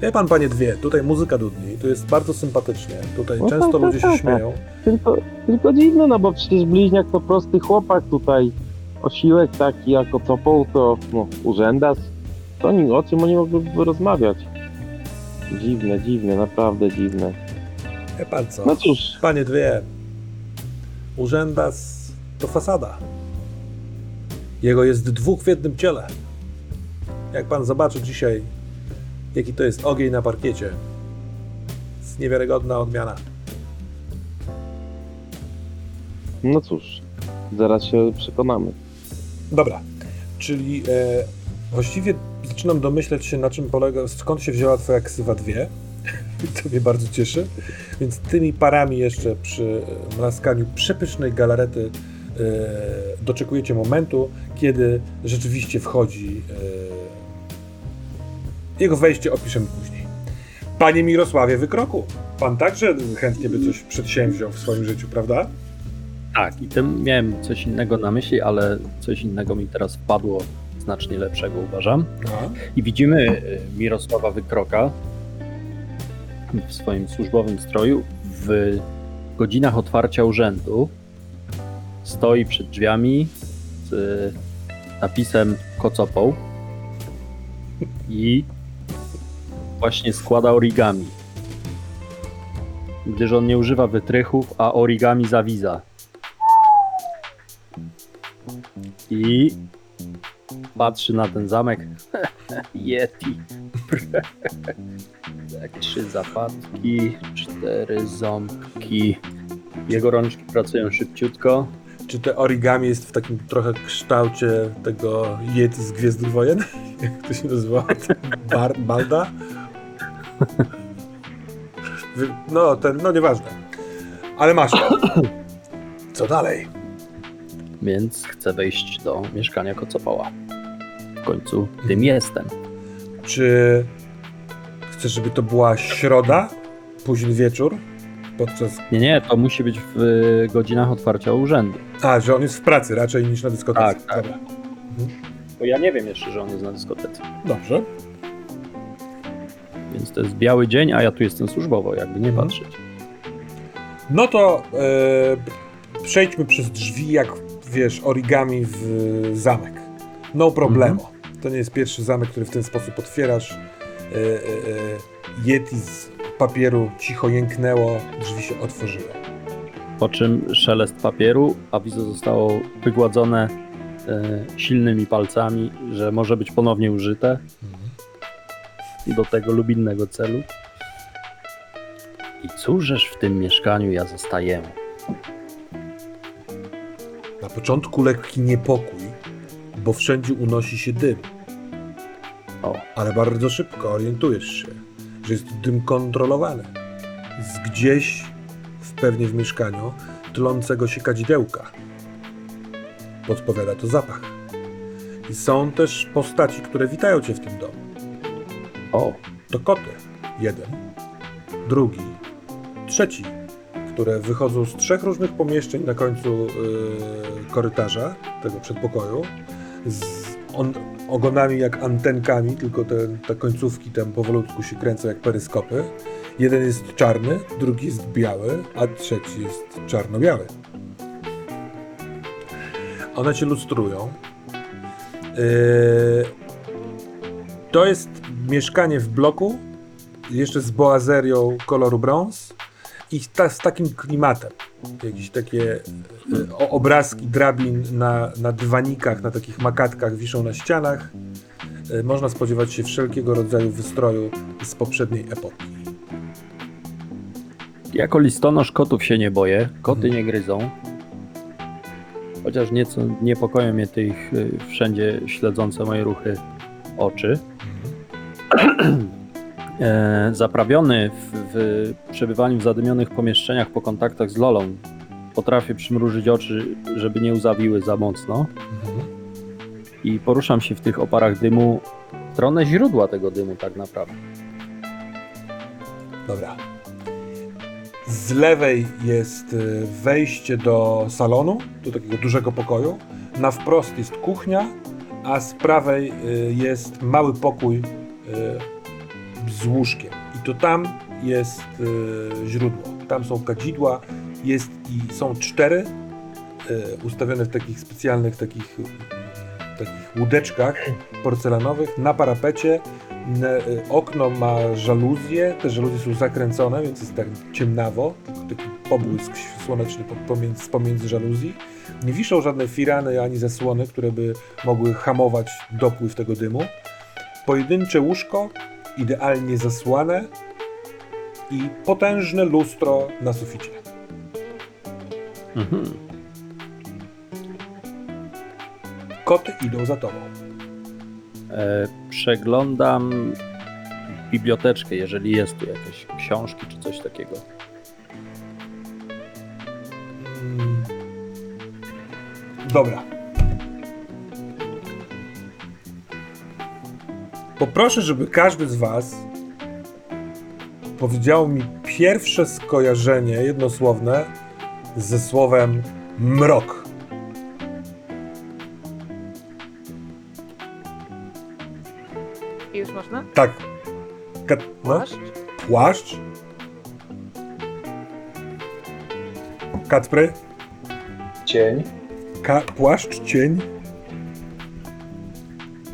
[SPEAKER 1] Wie pan, panie dwie, tutaj muzyka dudni, tu jest bardzo sympatycznie. Tutaj
[SPEAKER 5] No
[SPEAKER 1] często
[SPEAKER 5] tak,
[SPEAKER 1] ludzie się
[SPEAKER 5] tak, tak.
[SPEAKER 1] śmieją.
[SPEAKER 5] Tylko, tylko dziwne, no bo przecież bliźniak to prosty chłopak tutaj. Osiłek taki jako copą to no, urzędas. To oni, o czym oni mogliby rozmawiać? Dziwne, dziwne, naprawdę dziwne.
[SPEAKER 1] Wie pan co?
[SPEAKER 5] No cóż,
[SPEAKER 1] Panie dwie, urzędas to fasada. Jego jest dwóch w jednym ciele. Jak pan zobaczy dzisiaj, jaki to jest ogień na parkiecie, jest niewiarygodna odmiana.
[SPEAKER 5] no cóż, zaraz się przekonamy.
[SPEAKER 1] Dobra, czyli e, właściwie zaczynam domyśleć się, na czym polega, skąd się wzięła twoja ksywa dwie. to mnie bardzo cieszy. Więc tymi parami jeszcze przy e, mlaskaniu przepysznej galarety e, doczekujecie momentu, kiedy rzeczywiście wchodzi e, jego wejście opiszemy później. Panie Mirosławie Wykroku, pan także chętnie by coś przedsięwziął w swoim życiu, prawda?
[SPEAKER 3] Tak, i tym miałem coś innego na myśli, ale coś innego mi teraz wpadło, znacznie lepszego uważam.
[SPEAKER 1] No.
[SPEAKER 3] I widzimy y, Mirosława Wykroka w swoim służbowym stroju w godzinach otwarcia urzędu. Stoi przed drzwiami z napisem kocopą i właśnie składa origami. Gdyż on nie używa wytrychów, a origami zawiza. I patrzy na ten zamek. Yeti. Tak, trzy zapadki, cztery ząbki. Jego rączki pracują szybciutko.
[SPEAKER 1] Czy te origami jest w takim trochę kształcie tego Yeti z Gwiezdnych Wojen? Jak to się nazywa? Bar Balda? No, ten, no nieważne. Ale masz. Co dalej?
[SPEAKER 3] Więc chcę wejść do mieszkania Kocopała. W końcu tym jestem.
[SPEAKER 1] Czy chcesz, żeby to była środa? Późny wieczór? Podczas...
[SPEAKER 3] Nie, nie, to musi być w y, godzinach otwarcia urzędu.
[SPEAKER 1] A, że on jest w pracy raczej niż na dyskotece.
[SPEAKER 3] Tak, tak. Bo ja nie wiem jeszcze, że on jest na dyskotece.
[SPEAKER 1] Dobrze.
[SPEAKER 3] Więc to jest biały dzień, a ja tu jestem służbowo, jakby nie
[SPEAKER 1] Mhm.
[SPEAKER 3] patrzeć.
[SPEAKER 1] No to e, przejdźmy przez drzwi, jak wiesz, origami w zamek. No problemo. To nie jest pierwszy zamek, który w ten sposób otwierasz. E, e, e, Yeti z papieru cicho jęknęło, drzwi się otworzyły.
[SPEAKER 3] Po czym szelest papieru, awizo zostało wygładzone silnymi palcami, że może być ponownie użyte do tego lub innego celu. I cóżeż w tym mieszkaniu ja zostaję?
[SPEAKER 1] Na początku lekki niepokój, bo wszędzie unosi się dym.
[SPEAKER 3] O,
[SPEAKER 1] ale bardzo szybko orientujesz się, że jest dym kontrolowany. Z gdzieś, w pewnie w mieszkaniu, tlącego się kadzidełka. Podpowiada to zapach. I są też postaci, które witają cię w tym domu.
[SPEAKER 3] o,
[SPEAKER 1] To koty. Jeden, drugi, trzeci, które wychodzą z trzech różnych pomieszczeń na końcu yy, korytarza tego przedpokoju. Z on, ogonami jak antenkami, tylko te, te końcówki tam powolutku się kręcą jak peryskopy. Jeden jest czarny, drugi jest biały, a trzeci jest czarno-biały. One cię lustrują. Yy, to jest mieszkanie w bloku, jeszcze z boazerią koloru brąz i ta, z takim klimatem. Jakieś takie e, obrazki drabin na, na dywanikach, na takich makatkach wiszą na ścianach. E, Można spodziewać się wszelkiego rodzaju wystroju z poprzedniej epoki.
[SPEAKER 3] Jako listonosz kotów się nie boję, koty
[SPEAKER 1] Mhm.
[SPEAKER 3] nie gryzą. Chociaż nieco niepokoją mnie tych y, wszędzie śledzące moje ruchy oczy. E, zaprawiony w, w przebywaniu w zadymionych pomieszczeniach po kontaktach z Lolą, potrafię przymrużyć oczy, żeby nie uzawiły za mocno i poruszam się w tych oparach dymu w stronę źródła tego dymu tak naprawdę.
[SPEAKER 1] Dobra. Z lewej jest y, wejście do salonu, do takiego dużego pokoju. Na wprost jest kuchnia, a z prawej y, jest mały pokój z łóżkiem. I to tam jest y, źródło. Tam są kadzidła, jest i są cztery y, ustawione w takich specjalnych takich, y, takich łódeczkach porcelanowych na parapecie. Y, Okno ma żaluzje, te żaluzje są zakręcone, więc jest tak ciemnawo, taki pobłysk słoneczny po- pomiędzy, pomiędzy żaluzji. Nie wiszą żadne firany ani zasłony, które by mogły hamować dopływ tego dymu. Pojedyncze łóżko, idealnie zasłane i potężne lustro na suficie.
[SPEAKER 3] Mhm.
[SPEAKER 1] Koty idą za tobą.
[SPEAKER 3] E, przeglądam biblioteczkę, jeżeli jest tu jakieś książki czy coś takiego.
[SPEAKER 1] Dobra. Poproszę, żeby każdy z Was powiedział mi pierwsze skojarzenie jednosłowne ze słowem mrok.
[SPEAKER 4] I już można?
[SPEAKER 1] Tak. Ka- no?
[SPEAKER 4] Płaszcz?
[SPEAKER 1] Płaszcz. Kacpry.
[SPEAKER 2] Cień.
[SPEAKER 1] Ka- płaszcz, cień.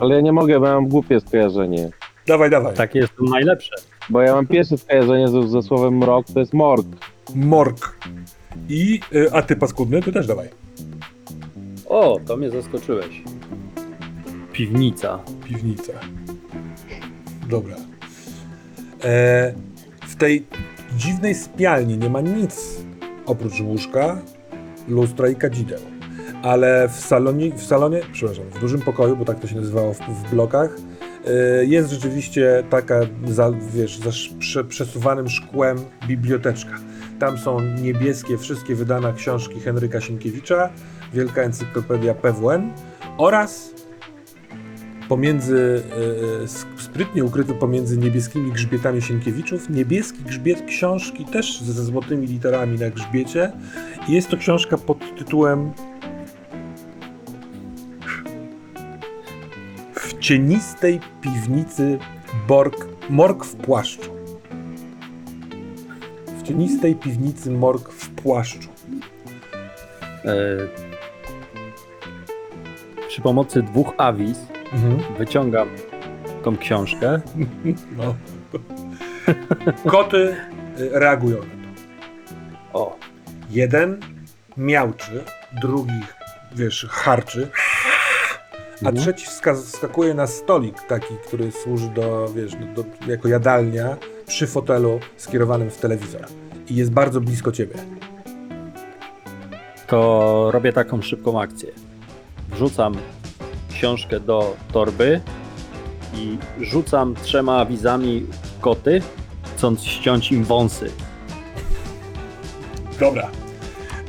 [SPEAKER 5] Ale ja nie mogę, bo ja mam głupie skojarzenie.
[SPEAKER 1] Dawaj, dawaj.
[SPEAKER 3] Takie jest to najlepsze.
[SPEAKER 5] Bo ja mam pierwsze skojarzenie ze, ze słowem mrok, to jest morg.
[SPEAKER 1] Morg. I, y, a ty paskudny, ty też dawaj.
[SPEAKER 3] O, to mnie zaskoczyłeś. Piwnica.
[SPEAKER 1] Piwnica. Dobra. E, w tej dziwnej sypialni nie ma nic oprócz łóżka, lustra i kadzideł. Ale w salonie, w salonie, przepraszam, w dużym pokoju, bo tak to się nazywało w, w blokach, e, jest rzeczywiście taka, za, wiesz, za prze, przesuwanym szkłem biblioteczka. Tam są niebieskie wszystkie wydane książki Henryka Sienkiewicza, Wielka Encyklopedia PWN oraz pomiędzy, e, sk- sprytnie ukryty pomiędzy niebieskimi grzbietami Sienkiewiczów, niebieski grzbiet książki też ze złotymi literami na grzbiecie. Jest to książka pod tytułem cienistej piwnicy Borg, morg w płaszczu. W cienistej piwnicy morg w płaszczu.
[SPEAKER 3] E, przy pomocy dwóch awiz
[SPEAKER 1] Mhm.
[SPEAKER 3] wyciągam tą książkę.
[SPEAKER 1] No. Koty y, reagują na to.
[SPEAKER 3] O,
[SPEAKER 1] Jeden miałczy, drugi, wiesz, harczy, a
[SPEAKER 3] Mhm.
[SPEAKER 1] trzeci wska- wskakuje na stolik taki, który służy do, wiesz, do, do, jako jadalnia przy fotelu skierowanym w telewizor. I jest bardzo blisko ciebie.
[SPEAKER 3] to robię taką szybką akcję. Wrzucam książkę do torby i rzucam trzema awizami w koty, chcąc ściąć im wąsy.
[SPEAKER 1] Dobra.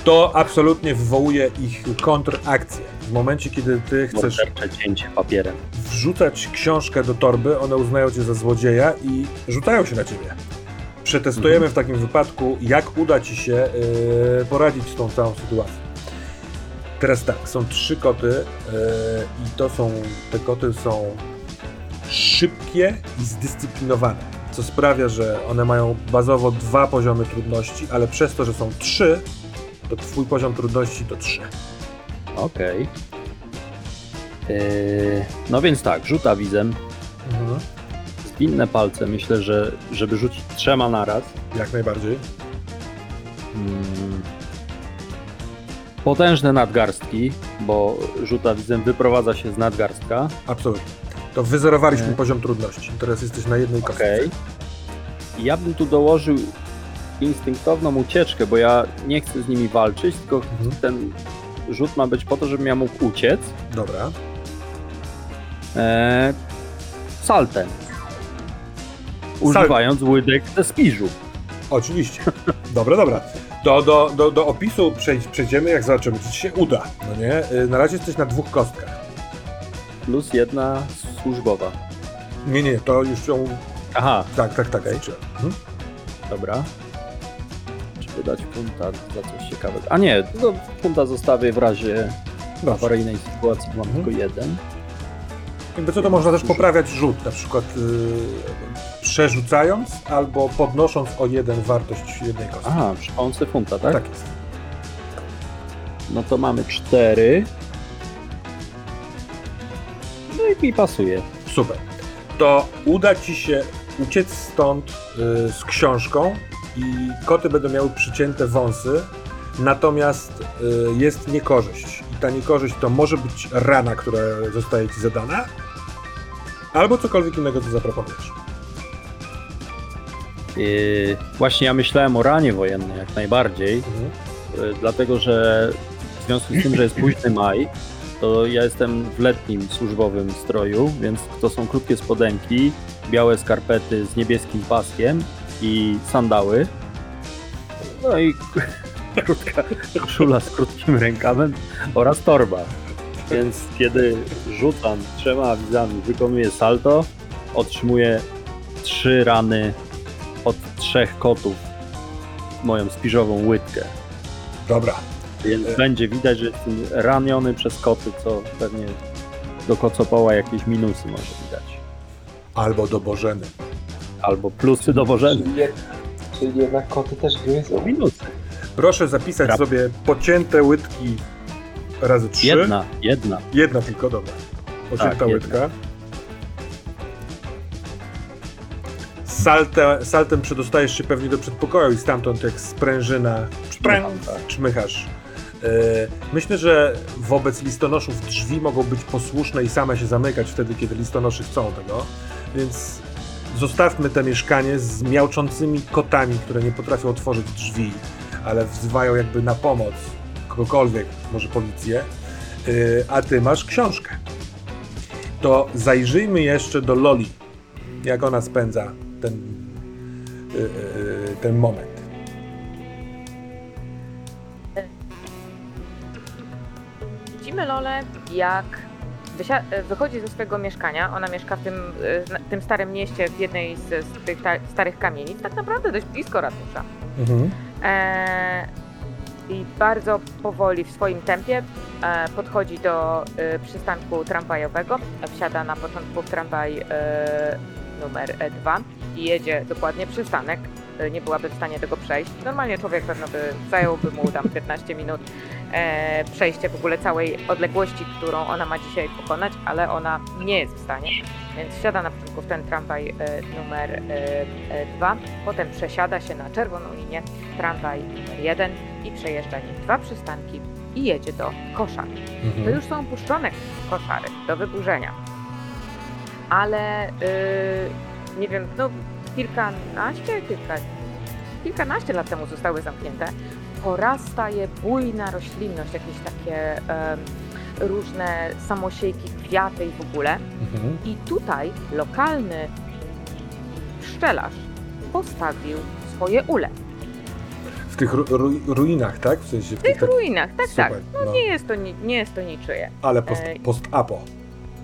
[SPEAKER 1] To absolutnie wywołuje ich kontrakcję. W momencie, kiedy ty chcesz
[SPEAKER 3] Mordercze cięcie papierem.
[SPEAKER 1] wrzucać książkę do torby, one uznają cię za złodzieja i rzucają się na ciebie. Przetestujemy w takim wypadku, jak uda ci się yy, poradzić z tą całą sytuacją. Teraz tak, są trzy koty yy, i to są, te koty są szybkie i zdyscyplinowane, co sprawia, że one mają bazowo dwa poziomy trudności, ale przez to, że są trzy, to twój poziom trudności to trzy.
[SPEAKER 3] Okej. Yy, no więc tak, rzut awizem,
[SPEAKER 1] Mhm.
[SPEAKER 3] zwinne palce, myślę, że żeby rzucić trzema naraz.
[SPEAKER 1] Jak najbardziej.
[SPEAKER 3] Mm, potężne nadgarstki, bo rzut awizem wyprowadza się z nadgarstka.
[SPEAKER 1] Absolutnie. To wyzerowaliśmy
[SPEAKER 3] Nie.
[SPEAKER 1] poziom trudności. Teraz jesteś na jednej kostce.
[SPEAKER 3] Okej. I ja bym tu dołożył instynktowną ucieczkę, bo ja nie chcę z nimi walczyć, tylko
[SPEAKER 1] Mhm.
[SPEAKER 3] ten rzut ma być po to, żebym ja mógł uciec.
[SPEAKER 1] Dobra.
[SPEAKER 3] Eee, saltem. Używając łydek ze spiżu.
[SPEAKER 1] Oczywiście. Dobra, dobra. Do, do, do, do opisu przejdziemy, jak zobaczymy, czy ci się uda. No nie? Y, Na razie jesteś na dwóch kostkach.
[SPEAKER 3] Plus jedna służbowa.
[SPEAKER 1] Nie, nie, to już ją...
[SPEAKER 3] Aha,
[SPEAKER 1] Tak, tak, tak. Mhm.
[SPEAKER 3] dobra. Wydać punta za coś ciekawego. A nie, no, punta zostawię w razie
[SPEAKER 1] Dobrze.
[SPEAKER 3] awaryjnej sytuacji, bo mam
[SPEAKER 1] Mhm.
[SPEAKER 3] tylko jeden.
[SPEAKER 1] Jakby co to można też poprawiać rzut, na przykład yy, przerzucając albo podnosząc o jeden wartość jednej kostki.
[SPEAKER 3] Aha, przy pomocy funta, tak?
[SPEAKER 1] tak jest.
[SPEAKER 3] No to mamy cztery. No i mi pasuje.
[SPEAKER 1] Super. To uda ci się uciec stąd y, z książką i koty będą miały przycięte wąsy, natomiast y, jest niekorzyść. I ta niekorzyść to może być rana, która zostaje ci zadana, albo cokolwiek innego, co zaproponujesz.
[SPEAKER 3] Yy, właśnie ja myślałem o ranie wojennej jak najbardziej,
[SPEAKER 1] Mhm.
[SPEAKER 3] yy, dlatego że w związku z tym, że jest późny maj, to ja jestem w letnim służbowym stroju, więc to są krótkie spodenki, białe skarpety z niebieskim paskiem i sandały. No i krótka koszula z krótkim rękawem oraz torba. Więc kiedy rzucam trzema awizami, wykonuję salto, otrzymuję trzy rany od trzech kotów moją spiżową łydkę.
[SPEAKER 1] Dobra.
[SPEAKER 3] Więc
[SPEAKER 1] E.
[SPEAKER 3] będzie widać, że jestem raniony przez koty, co pewnie do kocopoła jakieś minusy może widać.
[SPEAKER 1] Albo do Bożeny.
[SPEAKER 3] Albo plusy do Bożeny.
[SPEAKER 2] Czyli, czyli jednak koty też gry są.
[SPEAKER 3] Minusy.
[SPEAKER 1] Proszę zapisać
[SPEAKER 3] Rap.
[SPEAKER 1] sobie pocięte łydki razy trzy.
[SPEAKER 3] Jedna, jedna.
[SPEAKER 1] Jedna tylko, dobra. Pocięta
[SPEAKER 3] Tak, jedna.
[SPEAKER 1] łydka. Salte, saltem przedostajesz się pewnie do przedpokoju i stamtąd jak sprężyna
[SPEAKER 3] Czmycham, tak.
[SPEAKER 1] czmychasz. E, Myślę, że wobec listonoszów drzwi mogą być posłuszne i same się zamykać wtedy, kiedy listonosze chcą tego, więc zostawmy te mieszkanie z miałczącymi kotami, które nie potrafią otworzyć drzwi, ale wzywają jakby na pomoc kogokolwiek, może policję, E, a ty masz książkę. To zajrzyjmy jeszcze do Loli, jak ona spędza ten, e, e, ten moment.
[SPEAKER 4] Widzimy Lolę, jak wychodzi ze swojego mieszkania. Ona mieszka w tym, e, tym starym mieście, w jednej z, z tych ta- starych kamienic, tak naprawdę dość blisko ratusza.
[SPEAKER 1] Mhm.
[SPEAKER 4] E, I bardzo powoli w swoim tempie e, podchodzi do e, przystanku tramwajowego. Wsiada na początku w tramwaj e, numer 2 i jedzie dokładnie przystanek. E, Nie byłaby w stanie tego przejść. Normalnie człowiek pewno by zająłby mu tam 15 minut e, przejście w ogóle całej odległości, którą ona ma dzisiaj pokonać, ale ona nie jest w stanie. Więc wsiada na początku w ten tramwaj e, numer 2, potem przesiada się na czerwoną linię tramwaj numer 1 i przejeżdża nim dwa przystanki i jedzie do koszar. To
[SPEAKER 1] Mhm.
[SPEAKER 4] już są opuszczone koszary do wyburzenia. Ale yy, nie wiem, no kilkanaście, kilka, kilkanaście lat temu zostały zamknięte. Porasta je bujna roślinność, jakieś takie em, różne samosiejki, kwiaty i w ogóle.
[SPEAKER 1] Mhm.
[SPEAKER 4] I tutaj lokalny pszczelarz postawił swoje ule.
[SPEAKER 1] W tych ru- ru- ruinach, tak? W sensie w
[SPEAKER 4] tych
[SPEAKER 1] tak-
[SPEAKER 4] ruinach, tak,
[SPEAKER 1] Super,
[SPEAKER 4] tak.
[SPEAKER 1] no.
[SPEAKER 4] Nie jest to, ni- nie jest to niczyje.
[SPEAKER 1] Ale post,
[SPEAKER 4] Ej.
[SPEAKER 1] post-apo.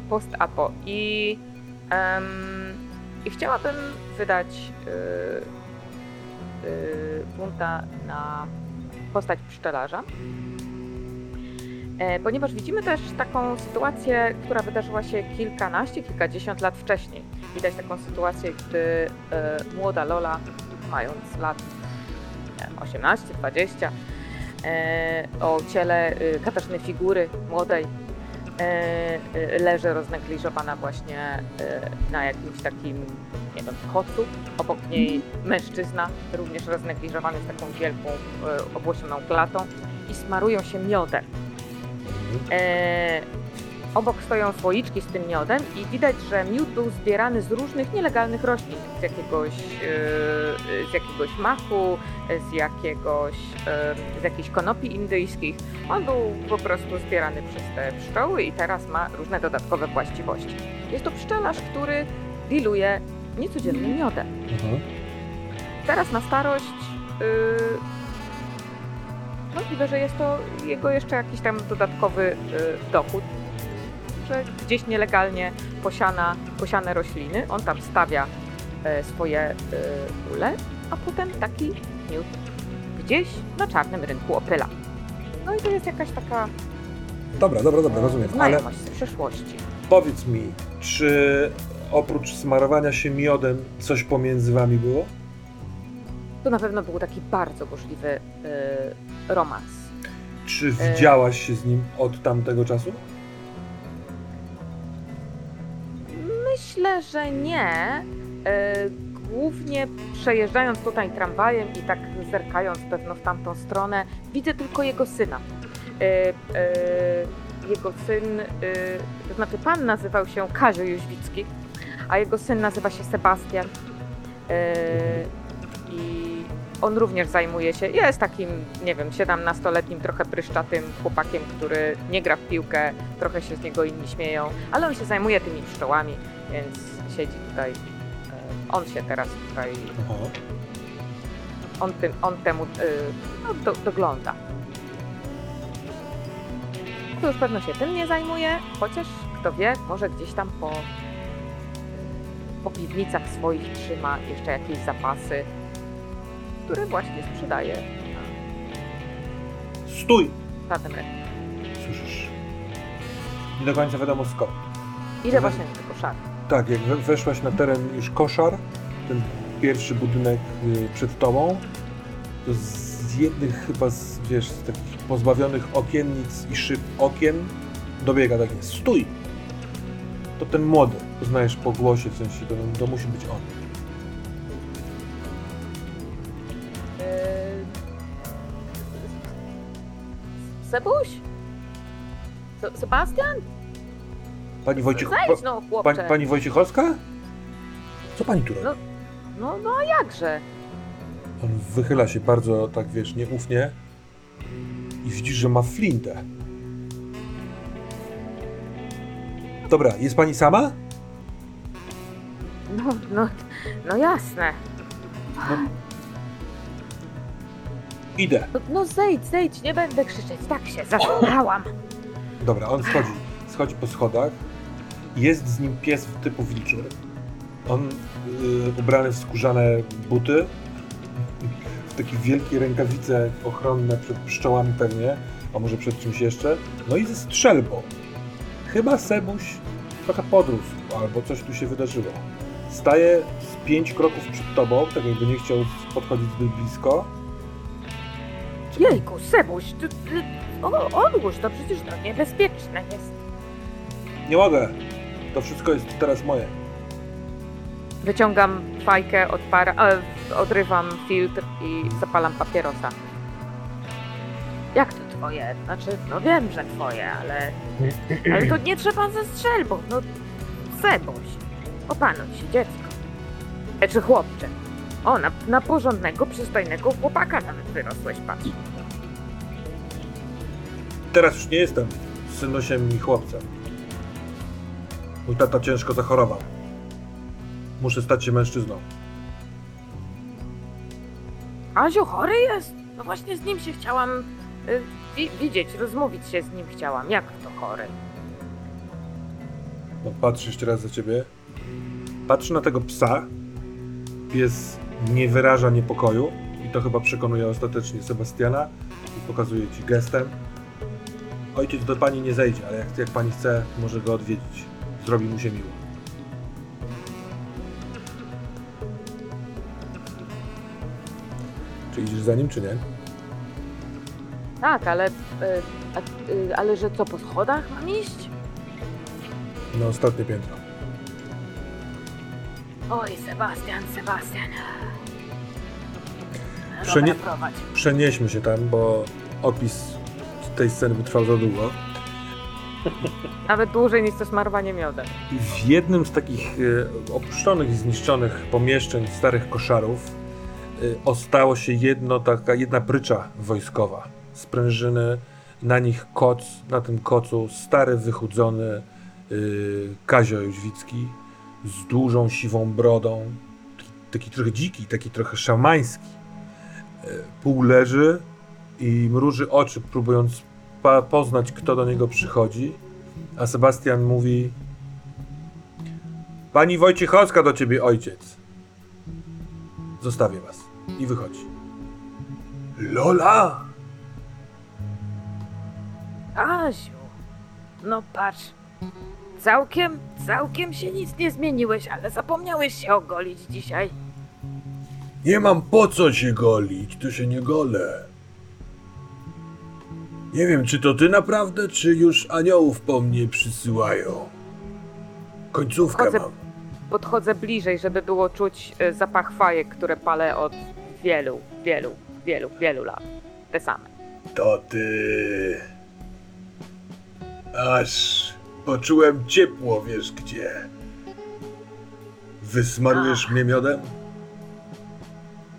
[SPEAKER 4] post-apo i, em, i chciałabym wydać y, y, punta na postać pszczelarza, e, ponieważ widzimy też taką sytuację, która wydarzyła się kilkanaście, kilkadziesiąt lat wcześniej. Widać taką sytuację, gdy e, młoda Lola, mając lat nie wiem, 18, 20, e, o ciele y, Katarzyny Figury, młodej, e, e, leży roznegliżowana właśnie e, na jakimś takim, nie wiem, kocu. Obok niej mężczyzna, również roznegliżowany z taką wielką, e, obłosioną klatą i smarują się miodem. E, obok stoją słoiczki z tym miodem i widać, że miód był zbierany z różnych nielegalnych roślin, z jakiegoś, e, z jakiegoś maku, z jakiegoś, e, z jakichś konopi indyjskich. On był po prostu zbierany przez te pszczoły i teraz ma różne dodatkowe właściwości. Jest to pszczelarz, który dealuje niecodziennym miodem.
[SPEAKER 1] Mhm.
[SPEAKER 4] Teraz na starość yy, możliwe, że jest to jego jeszcze jakiś tam dodatkowy yy, dochód, że gdzieś nielegalnie posiana, posiane rośliny, on tam stawia e, swoje yy, ule, a potem taki miód gdzieś na czarnym rynku Opyla. No i to jest jakaś taka
[SPEAKER 1] Dobra, dobra, dobra, rozumiem. Ale
[SPEAKER 4] znajomość z przeszłości.
[SPEAKER 1] powiedz mi, czy oprócz smarowania się miodem coś pomiędzy wami było?
[SPEAKER 4] To na pewno był taki bardzo burzliwy y, romans.
[SPEAKER 1] Czy widziałaś się z nim od tamtego czasu?
[SPEAKER 4] Myślę, że nie. Y, głównie przejeżdżając tutaj tramwajem i tak zerkając pewno w tamtą stronę, widzę tylko jego syna. Y, y, jego syn, to znaczy pan nazywał się Kazio Jóźwicki, a jego syn nazywa się Sebastian. I on również zajmuje się, jest takim, nie wiem, 17-letnim, trochę pryszczatym chłopakiem, który nie gra w piłkę, trochę się z niego inni śmieją, ale on się zajmuje tymi pszczołami, więc siedzi tutaj. e, On się teraz tutaj, on, tym, on temu e, no, do, dogląda. To już pewno się tym nie zajmuje, chociaż kto wie, może gdzieś tam po, po piwnicach swoich trzyma jeszcze jakieś zapasy, które właśnie sprzedaje
[SPEAKER 1] Stój!
[SPEAKER 4] rynku.
[SPEAKER 1] Słyszysz? Nie do końca wiadomo skąd.
[SPEAKER 4] Ile właśnie do tego szat?
[SPEAKER 1] Tak, jak we- weszłaś na teren już koszar, ten pierwszy budynek y, przed tobą, to z jednych chyba z, wiesz, z takich pozbawionych okiennic i szyb okien dobiega takie stój! To ten młody, poznajesz po głosie, w sensie to, to musi być on.
[SPEAKER 4] Yy... Sebuś? Se- Sebastian?
[SPEAKER 1] Pani Wojciech...
[SPEAKER 4] Zejdź no,
[SPEAKER 1] pa,
[SPEAKER 4] chłopcze.
[SPEAKER 1] pani, pani Wojciechowska? Co pani tu robi?
[SPEAKER 4] No. No, no a jakże?
[SPEAKER 1] On wychyla się bardzo, tak wiesz, nieufnie i widzisz, że ma flintę. Dobra, jest pani sama?
[SPEAKER 4] No, no, no jasne.
[SPEAKER 1] Idę.
[SPEAKER 4] No, no zejdź, zejdź, nie będę krzyczeć. Tak się zasłuchałam.
[SPEAKER 1] Dobra, on schodzi. Schodzi po schodach. Jest z nim pies typu wilczur. On yy, ubrany w skórzane buty, w takie wielkie rękawice ochronne przed pszczołami pewnie, a może przed czymś jeszcze. No i ze strzelbą. Chyba Sebuś trochę podrósł, albo coś tu się wydarzyło. Staje z pięć kroków przed tobą, tak jakby nie chciał podchodzić zbyt blisko.
[SPEAKER 4] Jejku, Sebuś, ty, ty, o, odłóż to, przecież to niebezpieczne jest.
[SPEAKER 1] Nie mogę. To wszystko jest teraz moje.
[SPEAKER 4] Wyciągam fajkę, odpara, e, odrywam filtr i zapalam papierosa. Jak to twoje? Znaczy, no wiem, że twoje, ale... Ale to nie trzeba ze strzelbą, no... Sebuś, opanuj się, dziecko. E, czy chłopcze? O, na, na porządnego, przystojnego chłopaka nawet wyrosłeś, patrz.
[SPEAKER 1] Teraz już nie jestem synusiem i chłopcem. Mój tata ciężko zachorował. Muszę stać się mężczyzną.
[SPEAKER 4] Aziu chory jest? No właśnie z nim się chciałam y, wi- widzieć, rozmówić się z nim chciałam. Jak to chory?
[SPEAKER 1] No, patrzę jeszcze raz za ciebie. Patrzę na tego psa. Pies nie wyraża niepokoju. I to chyba przekonuje ostatecznie Sebastiana. I pokazuje ci gestem. Ojciec do pani nie zejdzie, ale jak, jak pani chce, może go odwiedzić. Zrobi mu się miło. Czy idziesz za nim, czy nie?
[SPEAKER 4] Tak, ale... Y, a, y, ale że co, po schodach mam iść?
[SPEAKER 1] Na ostatnie piętro.
[SPEAKER 4] Oj, Sebastian, Sebastian.
[SPEAKER 1] Przenie-
[SPEAKER 4] prowadź.
[SPEAKER 1] Przenieśmy się tam, bo opis tej sceny by trwał za długo.
[SPEAKER 4] Nawet dłużej niż to smarowanie miodem.
[SPEAKER 1] W jednym z takich e, opuszczonych i zniszczonych pomieszczeń starych koszarów e, ostało się jedno, taka jedna prycza wojskowa. Sprężyny, na nich koc, na tym kocu stary, wychudzony e, Kazio Jóźwicki z dużą, siwą brodą, taki, taki trochę dziki, taki trochę szamański. Pół leży i mruży oczy, próbując pa- poznać, kto do niego przychodzi. A Sebastian mówi: Pani Wojciechowska do ciebie ojciec. Zostawię was. I wychodzi. Lola?
[SPEAKER 4] Kasiu, no patrz. Całkiem, całkiem się nic nie zmieniłeś, ale zapomniałeś się ogolić dzisiaj.
[SPEAKER 1] Nie mam po co się golić, to się nie golę. Nie wiem, czy to ty naprawdę, czy już aniołów po mnie przysyłają. Końcówkę
[SPEAKER 4] Wchodzę-
[SPEAKER 1] mam.
[SPEAKER 4] Podchodzę bliżej, żeby było czuć e, zapach fajek, które palę od wielu, wielu, wielu, wielu lat. Te same.
[SPEAKER 1] To ty. Aż poczułem ciepło, wiesz gdzie. Wysmarujesz mnie miodem?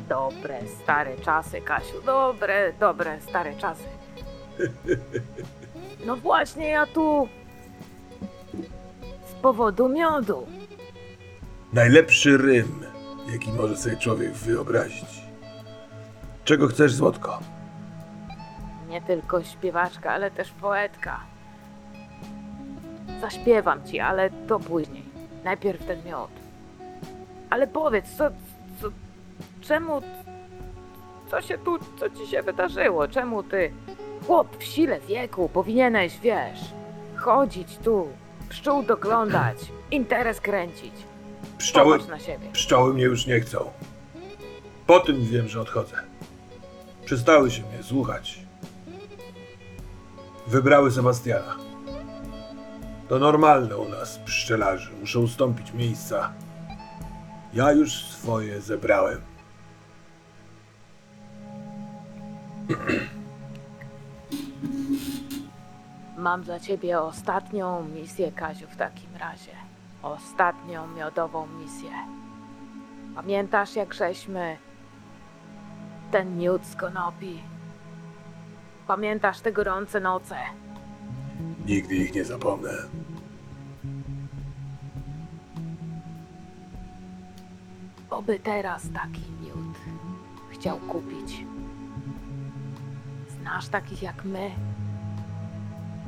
[SPEAKER 4] Dobre, stare czasy, Kasiu. Dobre, dobre, stare czasy. No właśnie, ja tu. Z powodu miodu.
[SPEAKER 1] Najlepszy rym, jaki może sobie człowiek wyobrazić. Czego chcesz, Złotko?
[SPEAKER 4] Nie tylko śpiewaczka, ale też poetka. Zaśpiewam ci, ale to później. Najpierw ten miod. Ale powiedz, co, co, czemu, co się tu, co ci się wydarzyło? Czemu ty, chłop w sile wieku, powinieneś, wiesz, chodzić tu, pszczół doglądać, interes kręcić.
[SPEAKER 1] Pszczoły,
[SPEAKER 4] Popatrz na siebie.
[SPEAKER 1] pszczoły mnie już nie chcą. Po tym wiem, że odchodzę. Przestały się mnie słuchać. Wybrały Sebastiana. To normalne u nas, pszczelarzy. Muszą ustąpić miejsca. Ja już swoje zebrałem.
[SPEAKER 4] Mam dla ciebie ostatnią misję, Kaziu, w takim razie. Ostatnią miodową misję. Pamiętasz, jak żeśmy ten miód z konopi? Pamiętasz te gorące noce?
[SPEAKER 1] Nigdy ich nie zapomnę.
[SPEAKER 4] Oby teraz taki miód chciał kupić. Znasz takich jak my?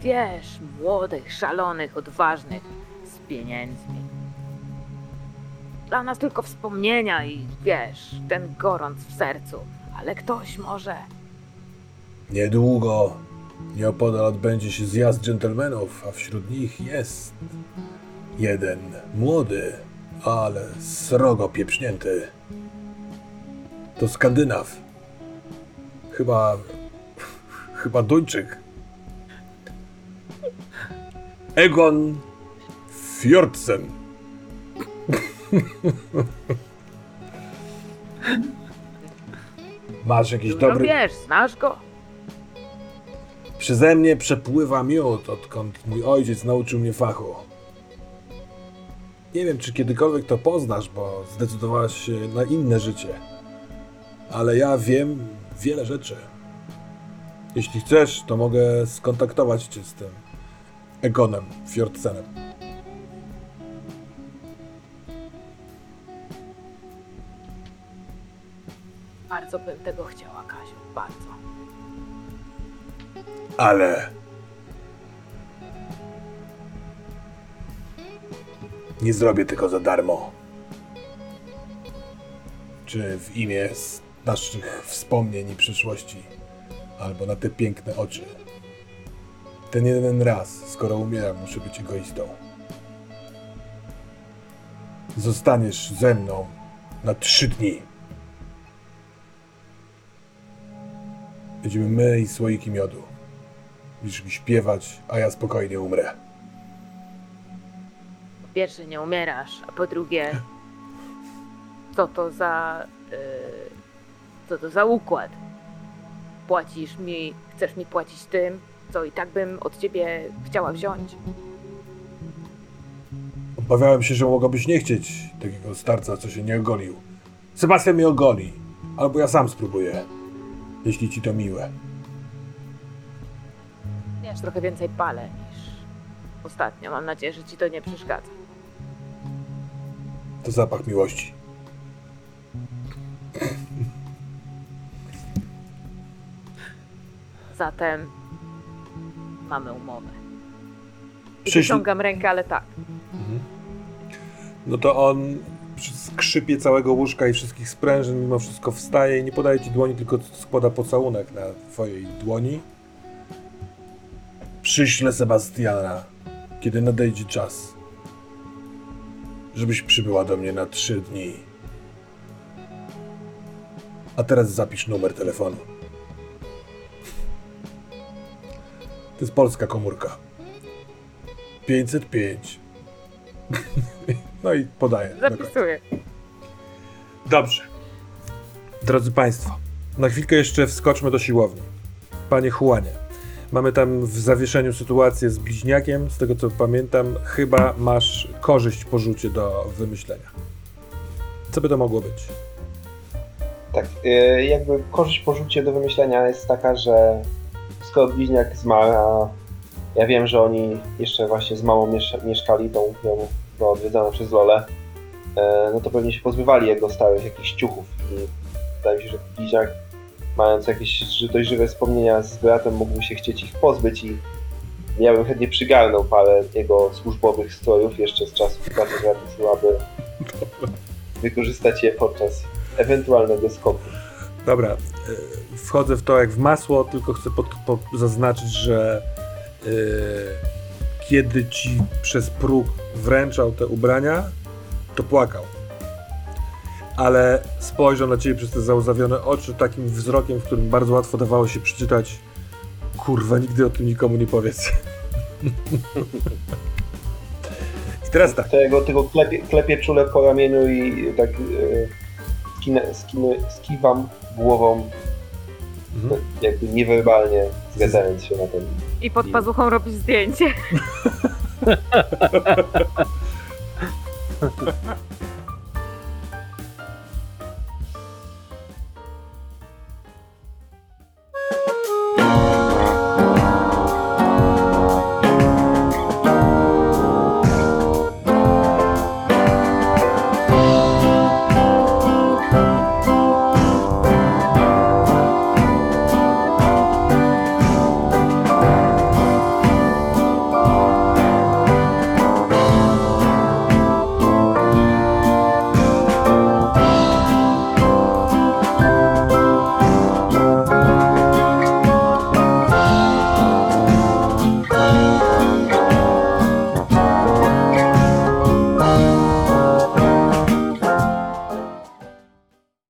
[SPEAKER 4] Wiesz, młodych, szalonych, odważnych, z pieniędzmi. Dla nas tylko wspomnienia i wiesz, ten gorąc w sercu. Ale ktoś może.
[SPEAKER 1] Niedługo nieopodal odbędzie się zjazd dżentelmenów, a wśród nich jest jeden młody, ale srogo pieprznięty. To Skandynaw. Chyba. Chyba Duńczyk. Egon Fjordsen. Masz jakiś
[SPEAKER 4] Dużo
[SPEAKER 1] dobry.
[SPEAKER 4] wiesz, znasz go?
[SPEAKER 1] Przeze mnie przepływa miód, odkąd mój ojciec nauczył mnie fachu. Nie wiem, czy kiedykolwiek to poznasz, bo zdecydowałaś się na inne życie. Ale ja wiem wiele rzeczy. Jeśli chcesz, to mogę skontaktować cię z tym Egonem Fjordsenem.
[SPEAKER 4] Bardzo bym tego chciała, Kaziu. Bardzo.
[SPEAKER 1] Ale. Nie zrobię tego za darmo. Czy w imię naszych wspomnień i przyszłości, albo na te piękne oczy. Ten jeden raz, skoro umieram, muszę być egoistą. Zostaniesz ze mną na trzy dni. Będziemy my i słoiki miodu. Będziesz mi śpiewać, a ja spokojnie umrę.
[SPEAKER 4] Po pierwsze, nie umierasz, a po drugie, co to za. Yy, co to za układ? Płacisz mi, chcesz mi płacić tym, co i tak bym od ciebie chciała wziąć.
[SPEAKER 1] Obawiałem się, że mogłabyś nie chcieć takiego starca, co się nie ogolił. Sebastian mnie ogoli, albo ja sam spróbuję, jeśli ci to miłe.
[SPEAKER 4] Wiesz, trochę więcej palę niż ostatnio. Mam nadzieję, że ci to nie przeszkadza.
[SPEAKER 1] To zapach miłości.
[SPEAKER 4] Zatem mamy umowę. I
[SPEAKER 1] Przyślij-
[SPEAKER 4] wyciągam rękę, ale tak.
[SPEAKER 1] No to on skrzypie całego łóżka i wszystkich sprężyn mimo wszystko wstaje i nie podaje ci dłoni, tylko składa pocałunek na twojej dłoni. Przyślę Sebastiana, kiedy nadejdzie czas, żebyś przybyła do mnie na trzy dni. A teraz zapisz numer telefonu. To jest polska komórka. 505. No i podaję.
[SPEAKER 4] Zapisuję.
[SPEAKER 1] Dobrze. Drodzy Państwo, na chwilkę jeszcze wskoczmy do siłowni. Panie Juanie, mamy tam w zawieszeniu sytuację z bliźniakiem. Z tego co pamiętam, chyba masz korzyść po rzucie do wymyślenia. Co by to mogło być?
[SPEAKER 2] Tak, y, jakby korzyść po rzucie do wymyślenia jest taka, że skoro bliźniak zmarł, a ja wiem, że oni jeszcze właśnie z mamą miesz- mieszkali, tą ją była odwiedzana przez Lolę, e, no to pewnie się pozbywali jego starych jakichś ciuchów i wydaje mi się, że bliźniak mając jakieś dość żywe wspomnienia z bratem mógłby się chcieć ich pozbyć i ja bym chętnie przygarnął parę jego służbowych strojów jeszcze z czasów pracy z Ratusu, aby wykorzystać je podczas ewentualnego skoku.
[SPEAKER 1] Dobra, e, wchodzę w to jak w masło, tylko chcę pod, zaznaczyć, że e, kiedy ci przez próg wręczał te ubrania, to płakał. Ale spojrzał na ciebie przez te załzawione oczy takim wzrokiem, w którym bardzo łatwo dawało się przeczytać kurwa, nigdy o tym nikomu nie powiedz. I teraz tak.
[SPEAKER 2] To jego tylko klepie, klepie czule po ramieniu i tak e, skinę, skinę, skiwam głową,
[SPEAKER 1] Mhm.
[SPEAKER 2] jakby niewerbalnie zgadzając się na ten.
[SPEAKER 4] I pod pazuchą robisz zdjęcie.